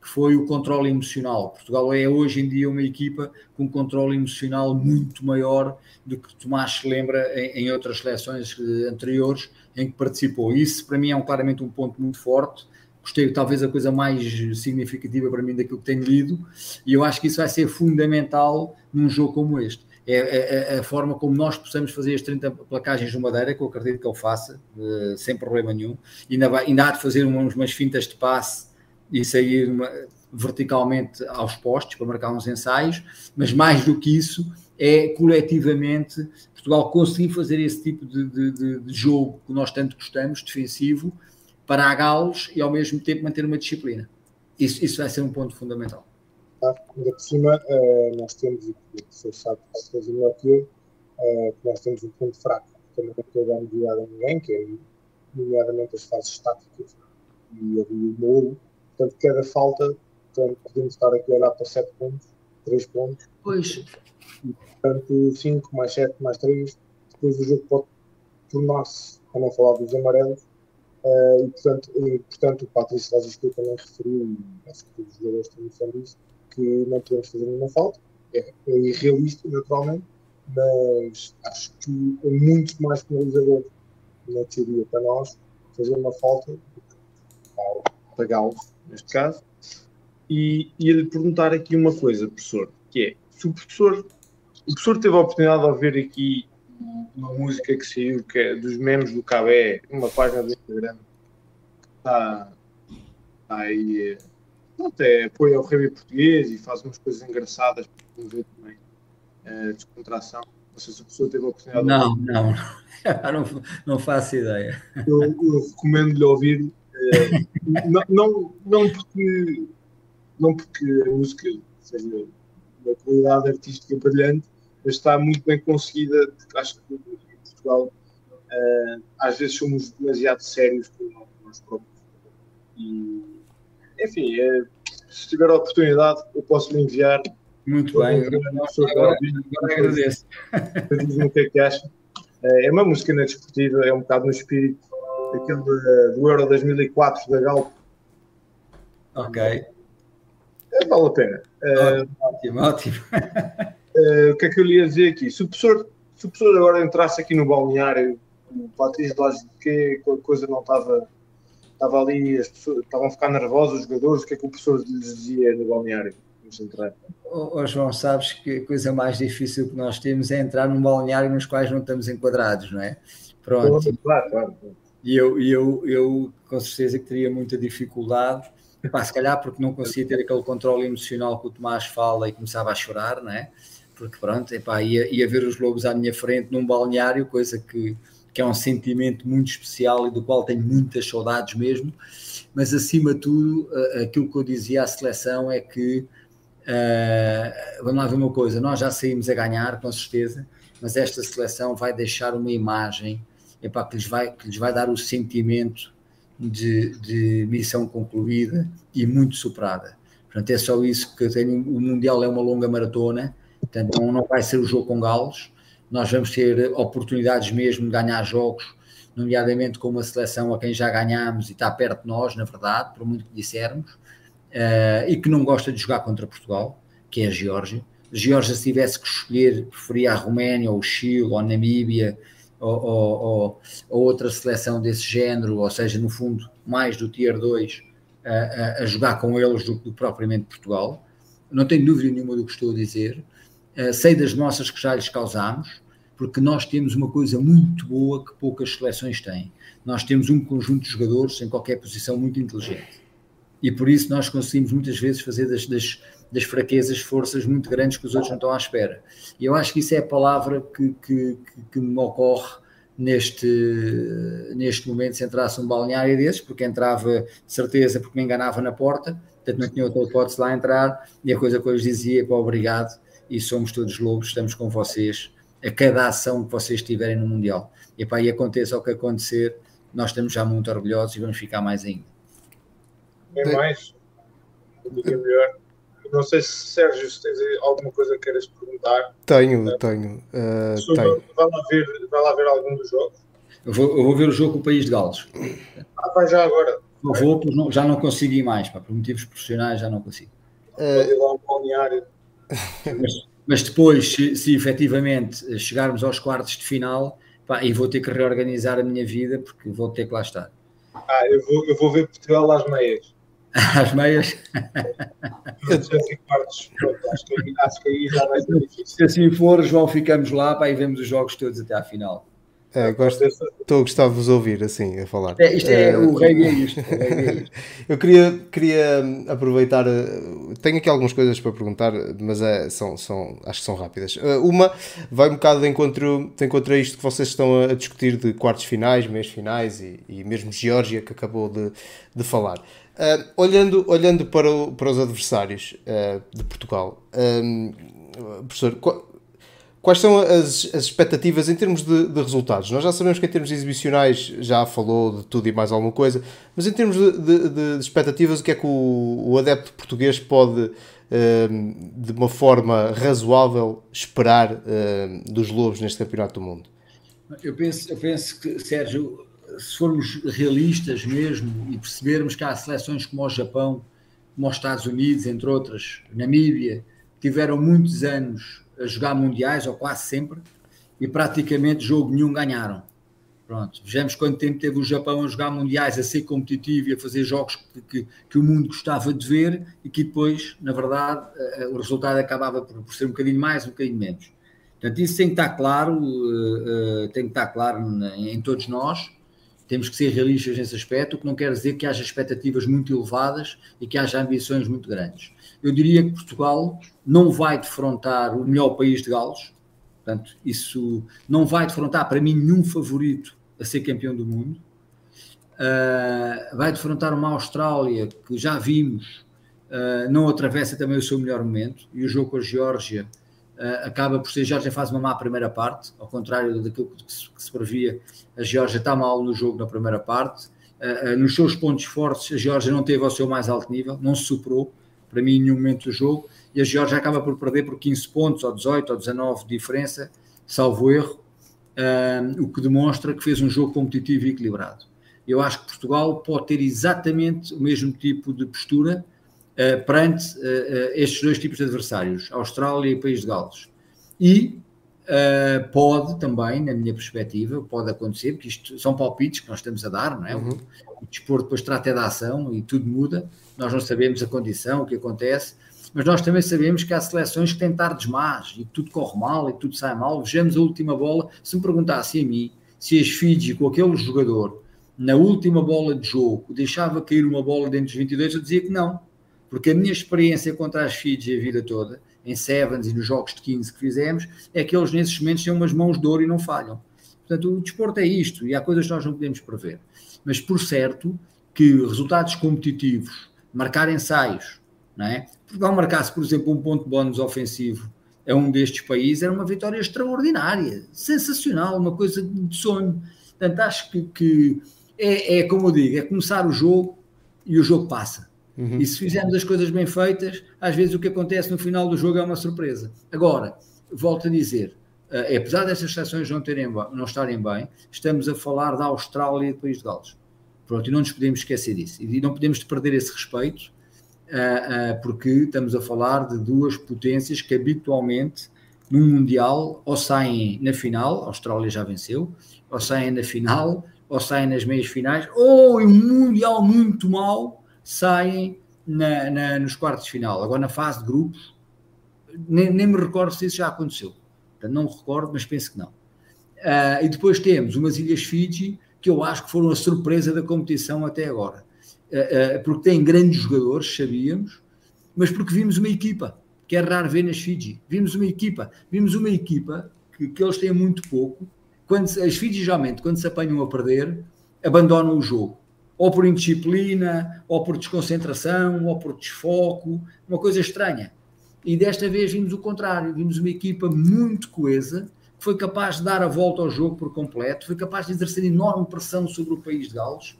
que foi o controle emocional. Portugal é hoje em dia uma equipa com um controle emocional muito maior do que Tomás se lembra em, em outras seleções eh, anteriores em que participou. Isso para mim é um, claramente um ponto muito forte. Gostei, talvez a coisa mais significativa para mim daquilo que tenho lido, e eu acho que isso vai ser fundamental num jogo como este. É, é, é a forma como nós possamos fazer as 30 placagens de madeira, que eu acredito que ele faça, uh, sem problema nenhum. Ainda, vai, ainda há de fazer umas, umas fintas de passe e sair uma, verticalmente aos postos para marcar uns ensaios, mas mais do que isso é coletivamente Portugal conseguir fazer esse tipo de, de, de jogo que nós tanto gostamos, defensivo, para agá-los e ao mesmo tempo manter uma disciplina. Isso, isso vai ser um ponto fundamental. Tá, ainda por cima, uh, nós temos, e o professor sabe que fazer melhor que eu, uh, que nós temos um ponto fraco, que também não estou a dar novidade a ninguém, que é nomeadamente as fases estáticas e ali o muro, Portanto, cada falta, portanto, podemos estar aqui a olhar para 7 pontos, 3 pontos. Pois. E, portanto, 5 mais 7 mais 3. Depois o jogo pode tornar-se, para não falar dos amarelos. Uh, e, portanto, e, portanto, o Patrício que também referiu, e acho que todos os jogadores têm noção disso, que não podemos fazer nenhuma falta. É, é irrealista, naturalmente. mas acho que é muito mais penalizador na teoria para nós fazer uma falta para Gales, neste caso. E ia-lhe perguntar aqui uma coisa, professor, que é, se o professor, o professor teve a oportunidade de ouvir aqui uma música que saiu, que é dos memes do Cabé, uma página do Instagram, está, está aí, pronto, é apoio ao rei português e faz umas coisas engraçadas para promover também a descontração. Não sei se o professor teve a oportunidade não, de. Não, não, não faço ideia. Eu, eu recomendo-lhe ouvir, eh, não, não, não porque não porque a música seja uma qualidade artística brilhante, mas está muito bem conseguida. Acho que em Portugal uh, às vezes somos demasiado sérios com nós próprios. E, enfim, é, se tiver a oportunidade, eu posso me enviar. Muito bem, agora, agora, agradeço. Diz-me o que é que acha. Uh, é uma música na desportiva, é um bocado no espírito daquele do Euro 2004 da Galp. Ok. É, vale a pena. Ótimo, uh, ótimo. Uh, o que é que eu lhe ia dizer aqui? Se o professor, se o professor agora entrasse aqui no balneário, o Patrício de que a coisa não estava, estava ali, as pessoas estavam a ficar nervosas, os jogadores, o que é que o professor lhes dizia no balneário? Oh, João, sabes que a coisa mais difícil que nós temos é entrar num balneário nos quais não estamos enquadrados, não é? Pronto. Claro, claro. E eu, eu, eu com certeza que teria muita dificuldade Epá, se calhar porque não conseguia ter aquele controle emocional que o Tomás fala e começava a chorar, não é? Porque pronto, epá, ia, ia ver os lobos à minha frente num balneário, coisa que, que é um sentimento muito especial e do qual tenho muitas saudades mesmo. Mas acima de tudo, aquilo que eu dizia à seleção é que uh, vamos lá ver uma coisa, nós já saímos a ganhar, com certeza, mas esta seleção vai deixar uma imagem epá, que, lhes vai, que lhes vai dar o sentimento de, de missão concluída e muito superada. Portanto, é só isso que eu tenho. O Mundial é uma longa maratona, portanto, não, não vai ser o jogo com galos. Nós vamos ter oportunidades mesmo de ganhar jogos, nomeadamente com uma seleção a quem já ganhámos e está perto de nós, na verdade, por muito que dissermos, uh, e que não gosta de jogar contra Portugal, que é a Geórgia. A Geórgia, se tivesse que escolher, preferia a Roménia, ou o Chile, ou a Namíbia, ou, ou, ou, outra seleção desse género, ou seja, no fundo, mais do Tier 2 a, a, a jogar com eles do que propriamente Portugal. Não tenho dúvida nenhuma do que estou a dizer. Uh, sei das nossas que já lhes causámos, porque nós temos uma coisa muito boa que poucas seleções têm. Nós temos um conjunto de jogadores em qualquer posição muito inteligente. E por isso nós conseguimos muitas vezes fazer das, das das fraquezas, forças muito grandes que os outros não estão à espera. E eu acho que isso é a palavra que, que, que, me ocorre neste, neste momento se entrasse um balneário desses, porque entrava de certeza porque me enganava na porta, portanto não tinha outra hipótese lá entrar, e a coisa que eu lhes dizia é obrigado, e somos todos lobos, estamos com vocês, a cada ação que vocês tiverem no Mundial. E, pá, e aconteça o que acontecer, nós estamos já muito orgulhosos e vamos ficar mais ainda. Bem mais, melhor. Não sei se Sérgio, se tens alguma coisa que queiras perguntar. Tenho, uh, tenho. Uh, tenho. Vai, lá ver, vai lá ver algum dos jogos? Eu vou, eu vou ver o jogo com o País de Gales. Ah, vai já agora. Eu vou, não, já não consigo ir mais, pá, por motivos profissionais já não consigo. Uh, lá um balneário. Mas, mas, depois, se, se efetivamente chegarmos aos quartos de final, pá, e vou ter que reorganizar a minha vida porque vou ter que lá estar. Ah, eu vou, eu vou ver Portugal às meias. Às meias. Se assim for, João, ficamos lá para e vemos os jogos todos até à final. É, gosto, estou a gostar de vos ouvir assim a falar. É, isto é, é o rei é isto. É eu queria, queria aproveitar. Eh, tenho aqui algumas coisas para perguntar, mas é, são, são, acho que são rápidas. Uma vai um bocado de encontro, de encontro a isto que vocês estão a discutir de quartos finais, meios finais e, e mesmo Geórgia, que acabou de, de falar. Uh, olhando olhando para, o, para os adversários uh, de Portugal, um, professor, quais são as, as expectativas em termos de, de, resultados? Nós já sabemos que em termos exibicionais já falou de tudo e mais alguma coisa, mas em termos de, de, de expectativas, o que é que o, o adepto português pode, um, de uma forma razoável, esperar um, dos Lobos neste Campeonato do Mundo? Eu penso, eu penso que, Sérgio, se formos realistas mesmo e percebermos que há seleções como o Japão, como os Estados Unidos, entre outras, Namíbia, tiveram muitos anos a jogar mundiais, ou quase sempre, e praticamente jogo nenhum ganharam. Pronto, vejamos quanto tempo teve o Japão a jogar mundiais, a ser competitivo e a fazer jogos que, que, que o mundo gostava de ver e que depois, na verdade, o resultado acabava por, por, ser um bocadinho mais, um bocadinho menos. Portanto, isso tem que estar claro, uh, tem que estar claro em todos nós. Temos que ser realistas nesse aspecto, o que não quer dizer que haja expectativas muito elevadas e que haja ambições muito grandes. Eu diria que Portugal não vai defrontar o melhor país de Gales, portanto, isso não vai defrontar para mim nenhum favorito a ser campeão do mundo. Uh, vai defrontar uma Austrália que já vimos uh, não atravessa também o seu melhor momento e o jogo com a Geórgia uh, acaba por ser a Geórgia faz uma má primeira parte, ao contrário daquilo que se, que se previa, a Geórgia está mal no jogo na primeira parte. nos seus pontos fortes, a Geórgia não teve ao seu mais alto nível, não se superou, para mim, em nenhum momento do jogo, e a Geórgia acaba por perder por 15 pontos, ou 18, ou 19 de diferença, salvo erro, o que demonstra que fez um jogo competitivo e equilibrado. Eu acho que Portugal pode ter exatamente o mesmo tipo de postura uh, perante uh, estes dois tipos de adversários, Austrália e País de Gales. E pode também, na minha perspectiva, pode acontecer, porque isto são palpites que nós estamos a dar, não é? Uhum. O, desporto depois trata da ação e tudo muda, nós não sabemos a condição, o que acontece, mas nós também sabemos que há seleções que têm tardes más e tudo corre mal e tudo sai mal. Vejamos a última bola. Se me perguntasse a mim se as Fiji, com aquele jogador, na última bola de jogo, deixava cair uma bola dentro dos 22, eu dizia que não. Porque a minha experiência contra as Fiji a vida toda, em Sevens e nos jogos de 15 que fizemos, é que eles nesses momentos têm umas mãos de ouro e não falham. Portanto, o desporto é isto e há coisas que nós não podemos prever. Mas por certo que resultados competitivos, marcar ensaios, não é? Portugal marcasse, por exemplo, um ponto de bónus ofensivo a um destes países, era uma vitória extraordinária, sensacional, uma coisa de sonho. Portanto, acho que, que é, é, como eu digo, é começar o jogo e o jogo passa. Uhum. E se fizermos as coisas bem feitas, às vezes o que acontece no final do jogo é uma surpresa. Agora, volto a dizer, uh, apesar destas seleções não, terem, não estarem bem, estamos a falar da Austrália e do País de Gales. Pronto, e não nos podemos esquecer disso. E não podemos perder esse respeito uh, uh, porque estamos a falar de duas potências que habitualmente no Mundial ou saem na final, a Austrália já venceu, ou saem na final, ou saem nas meias finais, ou em um Mundial muito mal saem na, na, nos quartos de final. Agora na fase de grupos, nem, nem, me recordo se isso já aconteceu. Portanto, não me recordo, mas penso que não. Uh, e depois temos umas Ilhas Fiji, que eu acho que foram a surpresa da competição até agora. Eh, eh, porque têm grandes jogadores, sabíamos, mas porque vimos uma equipa, que é raro ver nas Fiji. Vimos uma equipa, vimos uma equipa que, que eles têm muito pouco. Quando, as Fiji, geralmente, quando se apanham a perder, abandonam o jogo. Ou por indisciplina, ou por desconcentração, ou por desfoco, uma coisa estranha. E desta vez vimos o contrário, vimos uma equipa muito coesa, que foi capaz de dar a volta ao jogo por completo, foi capaz de exercer enorme pressão sobre o país de Gales,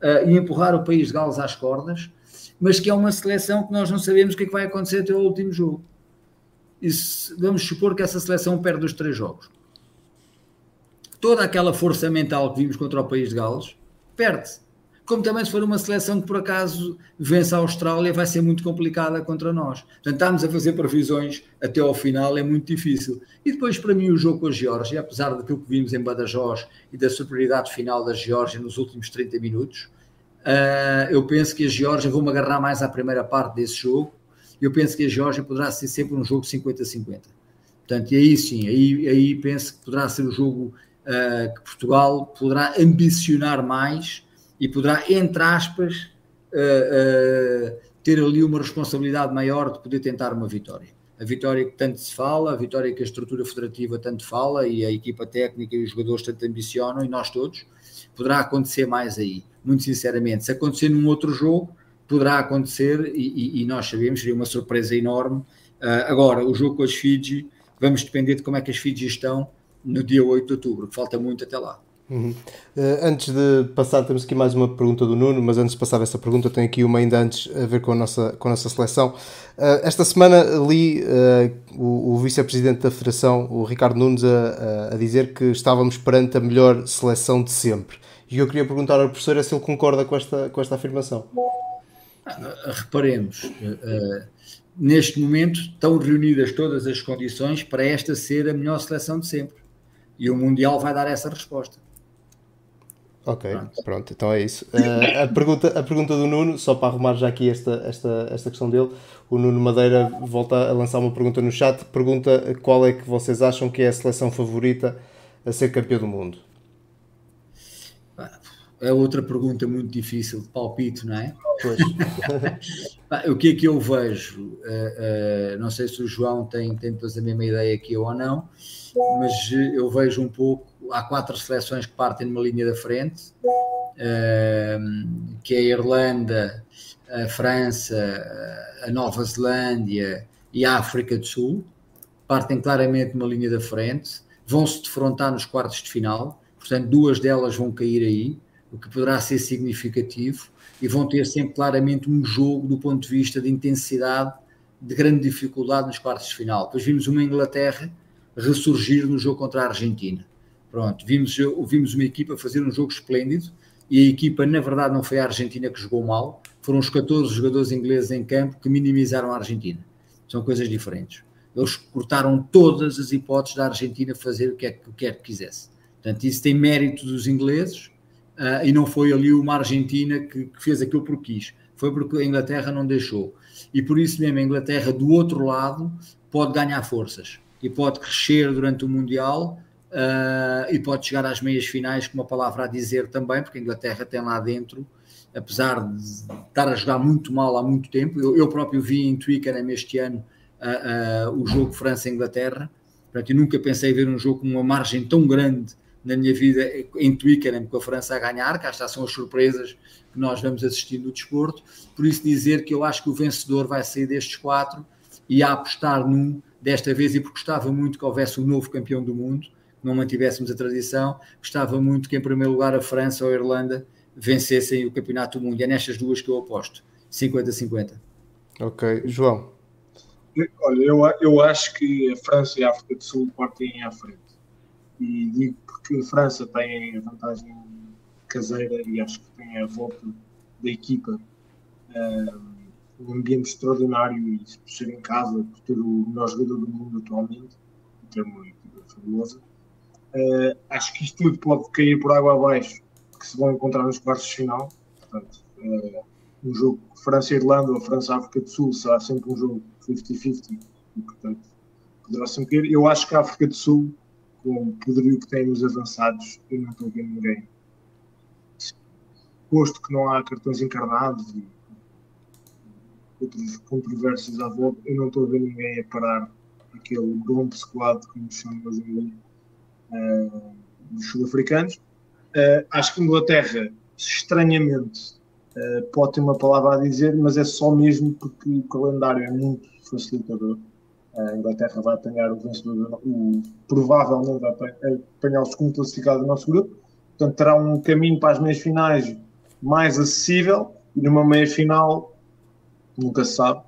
uh, e empurrar o país de Gales às cordas, mas que é uma seleção que nós não sabemos o que é que vai acontecer até o último jogo. Isso, vamos supor que essa seleção perde os três jogos. Toda aquela força mental que vimos contra o país de Gales perde-se como também se for uma seleção que por acaso vence a Austrália, vai ser muito complicada contra nós. Portanto, estamos a fazer previsões até ao final, é muito difícil. E depois, para mim, o jogo com a Geórgia, apesar daquilo que vimos em Badajoz e da superioridade final da Geórgia nos últimos 30 minutos, uh, eu penso que a Geórgia, vou-me agarrar mais à primeira parte desse jogo, eu penso que a Geórgia poderá ser sempre um jogo 50-50. Portanto, e aí sim, aí, aí penso que poderá ser o jogo uh, que Portugal poderá ambicionar mais e poderá, entre aspas, uh, uh, ter ali uma responsabilidade maior de poder tentar uma vitória. A vitória que tanto se fala, a vitória que a estrutura federativa tanto fala e a equipa técnica e os jogadores tanto ambicionam e nós todos, poderá acontecer mais aí. Muito sinceramente, se acontecer num outro jogo, poderá acontecer e, e, e nós sabemos, seria uma surpresa enorme. Uh, agora, o jogo com as Fiji, vamos depender de como é que as Fiji estão no dia 8 de outubro, falta muito até lá. Uhum. Uh, antes de passar, temos aqui mais uma pergunta do Nuno, mas antes de passar essa pergunta, tenho aqui uma ainda antes a ver com a nossa, com a nossa seleção. Uh, esta semana li uh, o, o vice-presidente da Federação, o Ricardo Nunes, a, a, dizer que estávamos perante a melhor seleção de sempre. E eu queria perguntar ao professor se ele concorda com esta, com esta afirmação. Reparemos, neste momento estão reunidas todas as condições para esta ser a melhor seleção de sempre. E o Mundial vai dar essa resposta. Ok, pronto, pronto então é isso. Uh, a, pergunta, a pergunta do Nuno, só para arrumar já aqui esta, esta, esta questão dele, o Nuno Madeira volta a lançar uma pergunta no chat. Pergunta qual é que vocês acham que é a seleção favorita a ser campeão do mundo? É outra pergunta muito difícil de palpite, não é? Pois. o que é que eu vejo? Uh, uh, não sei se o João tem, tem depois a mesma ideia que eu ou não, mas eu vejo um pouco. Há quatro seleções que partem numa linha da frente, uh, que é a Irlanda, a França, a Nova Zelândia e a África do Sul. Partem claramente numa linha da frente, vão se defrontar nos quartos de final, portanto, duas delas vão cair aí o que poderá ser significativo, e vão ter sempre claramente um jogo do ponto de vista de intensidade, de grande dificuldade nos quartos de final. Depois vimos uma Inglaterra ressurgir no jogo contra a Argentina. Pronto, vimos, vimos uma equipa fazer um jogo esplêndido e a equipa, na verdade, não foi a Argentina que jogou mal, foram os 14 jogadores ingleses em campo que minimizaram a Argentina. São coisas diferentes. Eles cortaram todas as hipóteses da Argentina fazer o que é que, quer que quisesse. Portanto, isso tem mérito dos ingleses, uh, e não foi ali uma Argentina que, que, fez aquilo porque quis, foi porque a Inglaterra não deixou. E por isso mesmo a Inglaterra, do outro lado, pode ganhar forças e pode crescer durante o Mundial uh, e pode chegar às meias finais, com uma palavra a dizer também, porque a Inglaterra tem lá dentro, apesar de estar a jogar muito mal há muito tempo, eu, eu próprio vi em Twickenham este ano uh, o jogo França-Inglaterra, portanto, eu nunca pensei ver um jogo com uma margem tão grande na minha vida em Twickenham com a França a ganhar, cá está, são as surpresas que nós vamos assistindo no desporto, por isso dizer que eu acho que o vencedor vai sair destes quatro e a apostar num desta vez, e porque gostava muito que houvesse um novo campeão do mundo, que não mantivéssemos a tradição, gostava muito que em primeiro lugar a França ou a Irlanda vencessem o campeonato do mundo, e é nestas duas que eu aposto, 50-50. Ok, João. Olha, eu, eu acho que a França e a África do Sul partem à frente. E digo que a França tem a vantagem caseira e acho que tem a volta da equipa um ambiente extraordinário e por ser em casa, por ter o melhor jogador do mundo atualmente, ter uma equipa fabulosa. Uh, acho que isto tudo pode cair por água abaixo, que se vão encontrar nos quartos de final. Portanto, uh, um jogo França-Irlanda ou França-África do Sul será sempre um jogo 50-50 e, portanto, poderá sempre cair. Eu acho que a África do Sul com o poderio que tem nos avançados, eu não estou a ver ninguém. Posto que não há cartões encarnados e outros controvérsias à volta, eu não estou a ver ninguém a parar aquele bomb squad, como chamam os uh, dos sul-africanos. Uh, acho que a Inglaterra, estranhamente, uh, pode ter uma palavra a dizer, mas é só mesmo porque o calendário é muito facilitador. A Inglaterra vai apanhar o vencedor, o, provavelmente vai apanhar o segundo classificado do nosso grupo, portanto terá um caminho para as meias finais mais acessível e numa meia final nunca se sabe.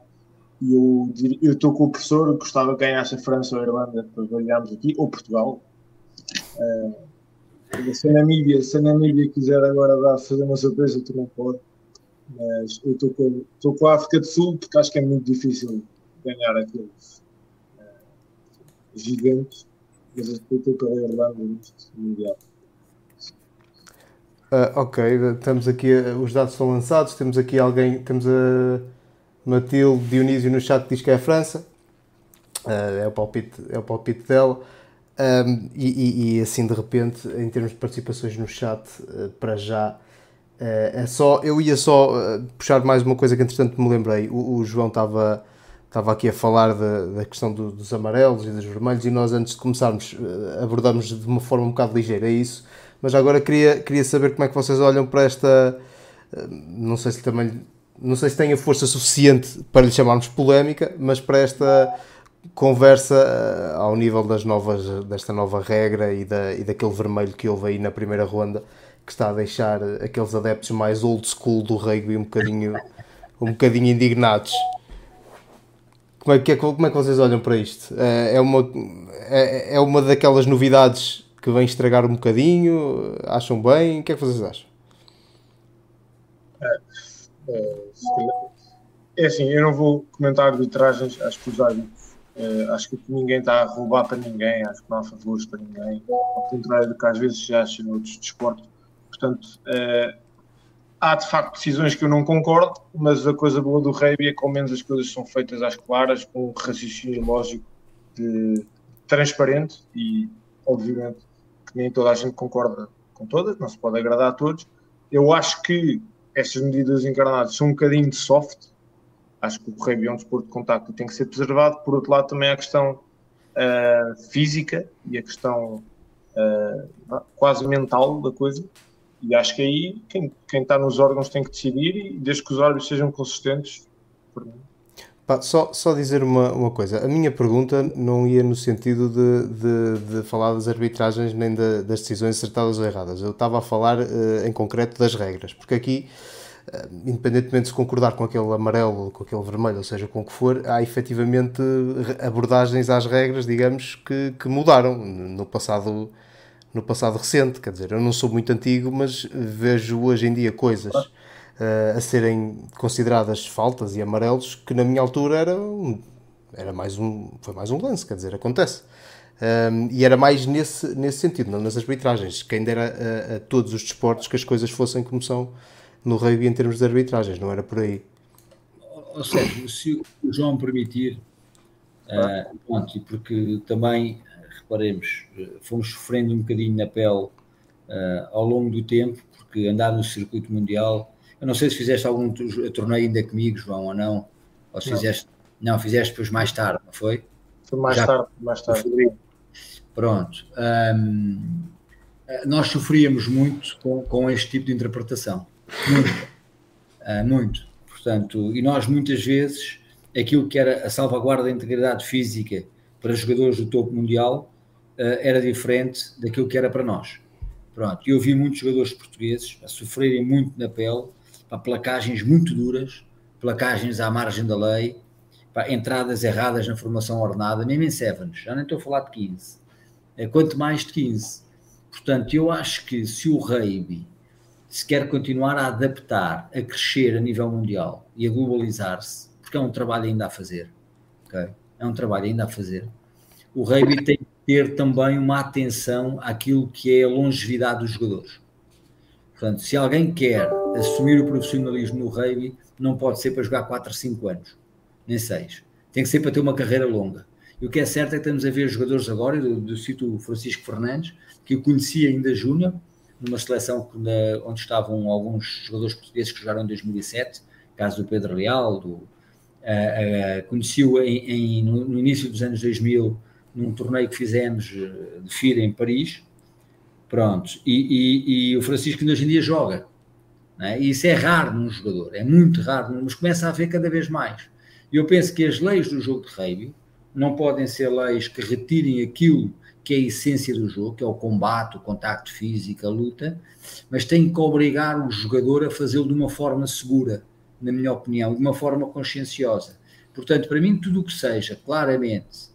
E eu estou com o professor, eu gostava que ganhasse a França ou a Irlanda para variarmos aqui, ou Portugal. Uh, se a Namíbia, se a Namíbia quiser agora dar, fazer uma surpresa, tu não pode. Mas eu estou com, com a África do Sul porque acho que é muito difícil ganhar aqueles gigantes, mas estou pela Irlanda neste Mundial. Uh, ok, estamos aqui, os dados são lançados, temos aqui alguém, temos a Matilde Dionísio no chat diz que é a França, uh, é, o palpite, é o palpite dela, um, e, e, e, assim de repente, em termos de participações no chat, uh, para já, é só, eu ia só puxar mais uma coisa que entretanto me lembrei, o, o João estava estava aqui a falar da, questão do, dos amarelos e dos vermelhos e nós antes de começarmos abordamos de uma forma um bocado ligeira é isso, mas agora queria, queria saber como é que vocês olham para esta não sei se também não sei se tem a força suficiente para lhe chamarmos polémica, mas para esta conversa eh, ao nível das novas, desta nova regra e, da, e daquele vermelho que houve aí na primeira ronda que está a deixar aqueles adeptos mais old school do rugby um bocadinho, um bocadinho indignados. Como é, que, como é que vocês olham para isto? É, é uma, é, é uma daquelas novidades que vem estragar um bocadinho? Acham bem? O que é que vocês acham? É, é, é assim, eu não vou comentar arbitragens, acho que os árbitros, uh, acho que ninguém está a roubar para ninguém, acho que não há favores para ninguém, ao contrário do que às vezes se acha noutros desportos. Portanto, uh, há de facto decisões que eu não concordo, mas a coisa boa do rugby é que ao menos as coisas são feitas às claras, com um raciocínio lógico, de, transparente e, obviamente, que nem toda a gente concorda com todas, não se pode agradar a todos. Eu acho que estas medidas encarnadas são um bocadinho de soft. Acho que o rugby é um desporto de contacto tem que ser preservado. Por outro lado, também há a questão uh, física e a questão uh, quase mental da coisa. E acho que aí quem, quem está nos órgãos tem que decidir e desde que os árbitros sejam consistentes, por mim. Só, só dizer uma, uma coisa, a minha pergunta não ia no sentido de, de, de falar das arbitragens nem de, das decisões acertadas ou erradas, eu estava a falar uh, em concreto das regras, porque aqui, uh, independentemente de se concordar com aquele amarelo, com aquele vermelho, ou seja, com o que for, há efetivamente abordagens às regras, digamos, que, que mudaram no passado, no passado recente, quer dizer, eu não sou muito antigo, mas vejo hoje em dia coisas uh, a serem consideradas faltas e amarelos que na minha altura era, um, era mais um, foi mais um lance, quer dizer, acontece. Um, ehm, e era mais nesse, nesse sentido, não nas arbitragens. Quem dera a, a, todos os desportos que as coisas fossem como são no rugby em termos de arbitragens, não era por aí. Ou seja, se o João permitir, uh, pronto, porque também, reparemos, fomos sofrendo um bocadinho na pele uh, ao longo do tempo, porque andar no circuito mundial eu não sei se fizeste algum torneio ainda comigo, João, ou não. Ou se não. fizeste. Não, fizeste depois mais tarde, não foi? Foi mais Já, tarde, mais tarde. Pronto. Um, nós sofríamos muito com, com este tipo de interpretação. Muito. Uh, muito. Portanto, e nós muitas vezes aquilo que era a salvaguarda da integridade física para jogadores do topo mundial uh, era diferente daquilo que era para nós. Pronto, eu vi muitos jogadores portugueses a sofrerem muito na pele para placagens muito duras, placagens à margem da lei, para entradas erradas na formação ordenada, mesmo em sevens, já nem estou a falar de 15, é, quanto mais de 15. Portanto, eu acho que se o rugby se quer continuar a adaptar, a crescer a nível mundial e a globalizar-se, porque é um trabalho ainda a fazer, okay? é um trabalho ainda a fazer, o rugby tem que ter também uma atenção àquilo que é a longevidade dos jogadores. Portanto, se alguém quer assumir o profissionalismo no rugby, não pode ser para jogar 4 ou 5 anos, nem 6. Tem que ser para ter uma carreira longa. E o que é certo é que estamos a ver jogadores agora, do, do cito Francisco Fernandes, que eu conhecia ainda júnior, numa seleção onde estavam alguns jogadores portugueses que jogaram em 2007, caso do Pedro Leal, do, uh, uh, conheci-o em, em, no, no, início dos anos 2000, num torneio que fizemos de FIRA em Paris, Pronto, e, e, e o Francisco hoje em dia joga. É? E isso é raro num jogador, é muito raro, mas começa a haver cada vez mais. E eu penso que as leis do jogo de rugby não podem ser leis que retirem aquilo que é a essência do jogo, que é o combate, o contacto físico, a luta, mas têm que obrigar o jogador a fazê-lo de uma forma segura, na minha opinião, de uma forma conscienciosa. Portanto, para mim, tudo o que seja claramente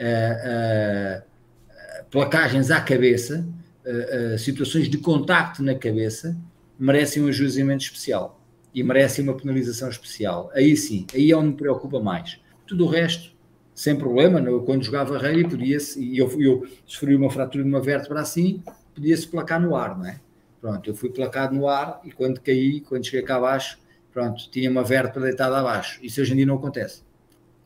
uh, uh, placagens à cabeça, situações de contacto na cabeça merecem um ajuizamento especial e merecem uma penalização especial. Aí sim, aí é onde me preocupa mais. Tudo o resto, sem problema, quando jogava rei podia-se, e eu, eu sofri uma fratura numa vértebra assim, podia-se placar no ar, não é? Pronto, eu fui placado no ar e quando caí, quando cheguei cá abaixo, pronto, tinha uma vértebra deitada abaixo. Isso hoje em dia não acontece.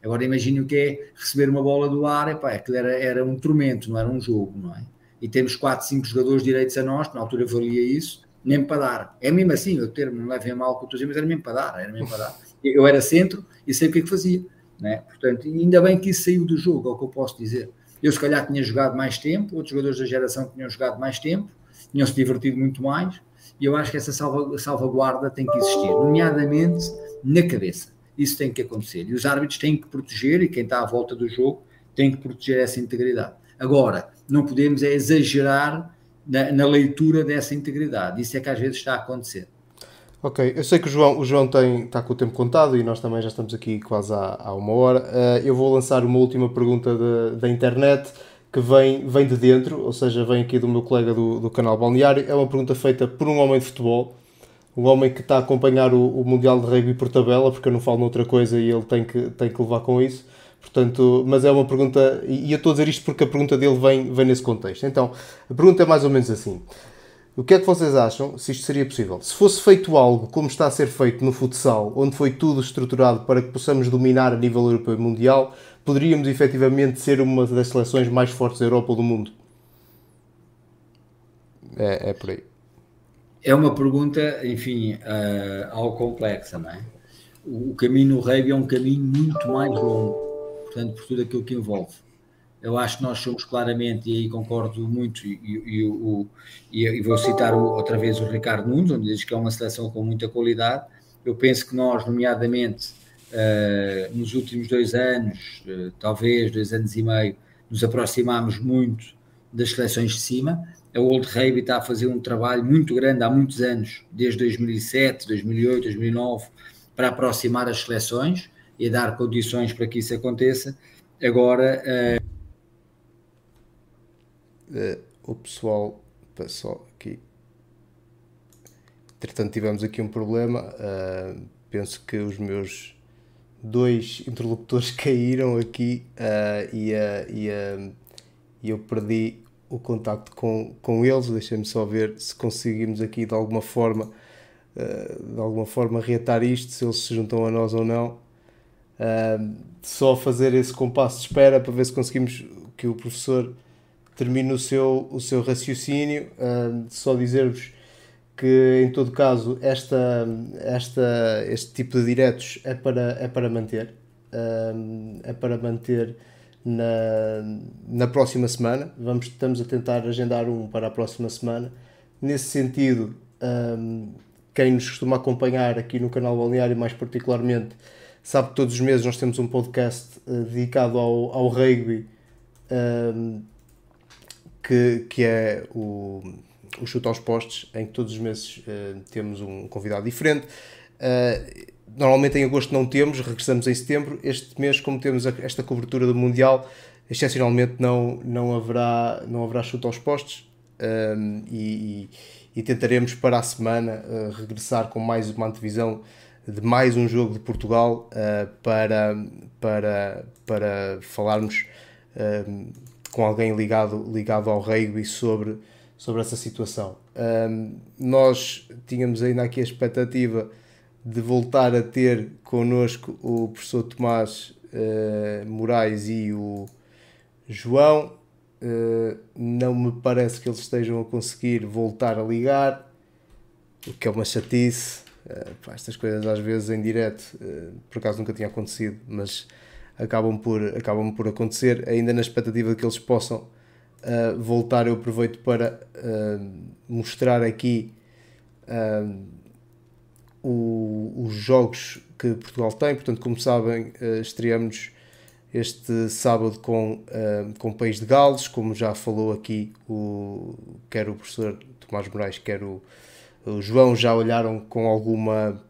Agora imagine o que é receber uma bola do ar, epá, aquilo era, era um tormento, não era um jogo, não é? E temos 4, 5 jogadores direitos a nós, na altura valia isso, nem para dar. É mesmo assim, o termo não levem mal com o mas era mesmo para dar, era mesmo para dar. Eu era centro e sei o que é que fazia. Né? Portanto, ainda bem que isso saiu do jogo, é o que eu posso dizer. Eu se calhar tinha jogado mais tempo, outros jogadores da geração tinham jogado mais tempo, tinham se divertido muito mais, e eu acho que essa salva, salvaguarda tem que existir, nomeadamente na cabeça. Isso tem que acontecer. E os árbitros têm que proteger, e quem está à volta do jogo tem que proteger essa integridade. Agora, não podemos é exagerar na, na, leitura dessa integridade. Isso é que às vezes está a acontecer. Ok, eu sei que o João, o João tem, está com o tempo contado e nós também já estamos aqui quase há, há uma hora. Uh, eu vou lançar uma última pergunta da internet que vem, vem de dentro, ou seja, vem aqui do meu colega do, do canal Balneário. É uma pergunta feita por um homem de futebol, um homem que está a acompanhar o, o Mundial de Rugby por tabela, porque eu não falo noutra coisa e ele tem que, tem que levar com isso. Portanto, mas é uma pergunta, e eu estou a dizer isto porque a pergunta dele vem, vem nesse contexto. Então, a pergunta é mais ou menos assim. O que é que vocês acham se isto seria possível? Se fosse feito algo como está a ser feito no futsal, onde foi tudo estruturado para que possamos dominar a nível europeu e mundial, poderíamos efetivamente ser uma das seleções mais fortes da Europa ou do mundo? É, é por aí. É uma pergunta, enfim, uh, algo complexa, não é? O, o caminho no rugby é um caminho muito mais longo, portanto, por tudo aquilo que envolve. Eu acho que nós somos claramente, e aí concordo muito, e, e, e, e vou citar outra vez o Ricardo Nunes, onde diz que é uma seleção com muita qualidade. Eu penso que nós, nomeadamente, uh, nos últimos dois anos, uh, talvez dois anos e meio, nos aproximámos muito das seleções de cima a Old Rugby está a fazer um trabalho muito grande há muitos anos, desde 2007, 2008, 2009, para aproximar as seleções e dar condições para que isso aconteça. Agora. Uh... Uh, o pessoal passou aqui. Entretanto, tivemos aqui um problema. Uh, penso que os meus dois interlocutores caíram aqui e, e, e eu perdi o contacto com, com eles. Deixem-me só ver se conseguimos aqui de alguma forma uh, de alguma forma reatar isto, se eles se juntam a nós ou não. Uh, só fazer esse compasso de espera para ver se conseguimos que o professor termine o seu, o seu raciocínio. Uh, só dizer-vos que em todo caso esta, esta, este tipo de diretos é para, é para manter. é para manter na, na próxima semana. Vamos, estamos a tentar agendar um para a próxima semana. Nesse sentido, um, quem nos costuma acompanhar aqui no canal Balneário, mais particularmente, sabe que todos os meses nós temos um podcast uh, dedicado ao, ao rugby, um, que, que é o, o Chute aos Postes, em que todos os meses uh, temos um convidado diferente. Uh, normalmente em agosto não temos, regressamos em setembro. Este mês, como temos esta cobertura do Mundial, excepcionalmente não, não, haverá, não haverá chute aos postos um, e, e, tentaremos para a semana uh, regressar com mais uma antevisão de mais um jogo de Portugal uh, para, para, para falarmos um, com alguém ligado, ligado ao rugby sobre, sobre essa situação. Um, nós tínhamos ainda aqui a expectativa de voltar a ter connosco o professor Tomás uh, Moraes e o João. Uh, não me parece que eles estejam a conseguir voltar a ligar, o que é uma chatice. Uh, pá, estas coisas às vezes em direto, por acaso nunca tinha acontecido, mas acabam por, acabam por acontecer, ainda na expectativa de que eles possam voltar. Eu aproveito para mostrar aqui o, os jogos que Portugal tem. Portanto, como sabem, uh, estreamos este sábado com, uh, com o País de Gales, como já falou aqui o, quer o professor Tomás Moraes, quer o, o João, já olharam com alguma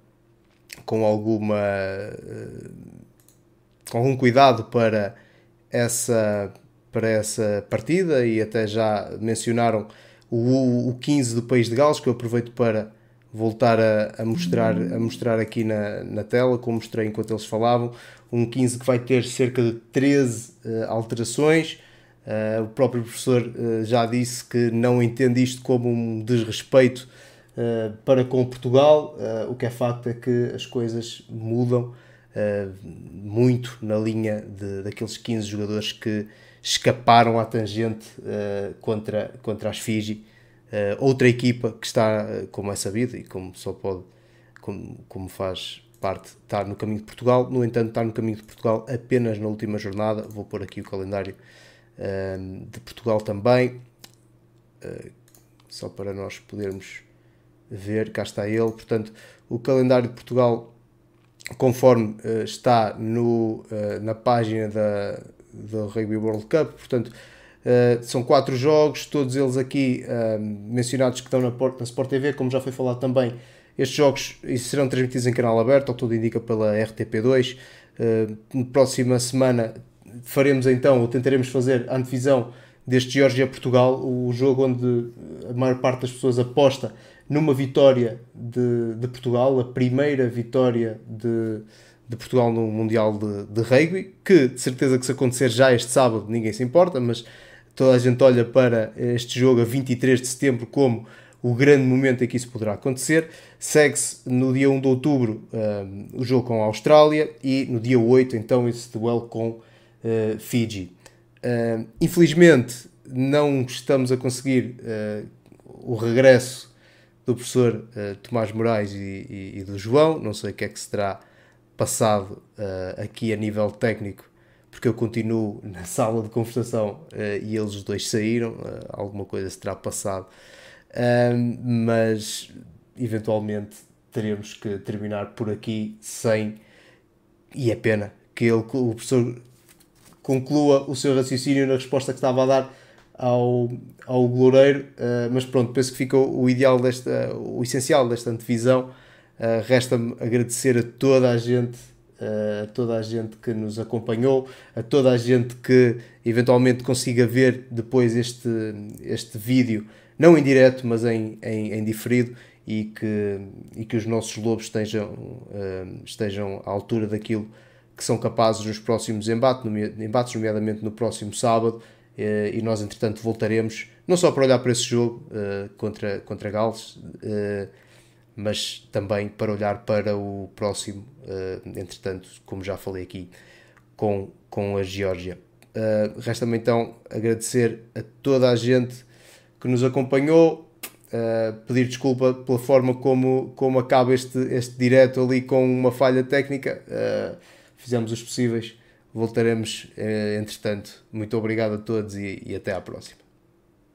com alguma uh, com algum cuidado para essa para essa partida e até já mencionaram o, o 15 do País de Gales, que eu aproveito para voltar a, a, mostrar, a mostrar aqui na, na tela, como mostrei enquanto eles falavam. Um 15 que vai ter cerca de 13 uh, alterações. Uh, o próprio professor uh, já disse que não entende isto como um desrespeito para com Portugal. o que é facto é que as coisas mudam muito na linha de, daqueles 15 jogadores que escaparam à tangente contra, contra as Fiji Uh, outra equipa que está, uh, como é sabido e como só pode, como, como faz parte, estar no caminho de Portugal, no entanto, está no caminho de Portugal apenas na última jornada. Vou pôr aqui o calendário uh, de Portugal também, só para nós podermos ver. Cá está ele, portanto, o calendário de Portugal, conforme está no, na página da, da Rugby World Cup, portanto Uh, são quatro jogos, todos eles aqui uh, mencionados que estão na, na Sport TV, como já foi falado também. Estes jogos serão transmitidos em canal aberto, ao tudo indica pela RTP2. Uh, na próxima semana faremos então, ou tentaremos fazer a antevisão deste Geórgia-Portugal, o jogo onde a maior parte das pessoas aposta numa vitória de, de Portugal, a primeira vitória de, de Portugal no Mundial de, de Rugby, que de certeza que se acontecer já este sábado ninguém se importa, mas toda a gente olha para este jogo a 23 de setembro como o grande momento em que isso poderá acontecer. Segue-se no dia 1 de outubro um, o jogo com a Austrália e no dia 8 então esse duelo com uh, Fiji. Uh, infelizmente não estamos a conseguir uh, o regresso do professor uh, Tomás Moraes e, e, e, do João, não sei o que é que se terá passado aqui a nível técnico porque eu continuo na sala de conversação e eles os dois saíram, alguma coisa se terá passado mas eventualmente teremos que terminar por aqui sem. E é pena que ele, o professor conclua o seu raciocínio na resposta que estava a dar ao, ao Loureiro, uh, mas pronto, penso que ficou o ideal desta, o essencial desta antevisão. Uh, Resta-me agradecer a toda a gente, uh, a toda a gente que nos acompanhou, a toda a gente que eventualmente consiga ver depois este, este vídeo não em direto, mas em, em, em diferido, e que, e que os nossos lobos estejam, estejam à altura daquilo que são capazes nos próximos embates, nomeadamente no próximo sábado, e nós, entretanto, voltaremos, não só para olhar para esse jogo uh, contra, contra Gales, mas também para olhar para o próximo, entretanto, como já falei aqui, com, com a Geórgia. Resta-me então agradecer a toda a gente que nos acompanhou. Pedir desculpa pela forma como, como acaba este, este direto ali com uma falha técnica. Fizemos os possíveis. Voltaremos uh, entretanto. Muito obrigado a todos e, e até à próxima.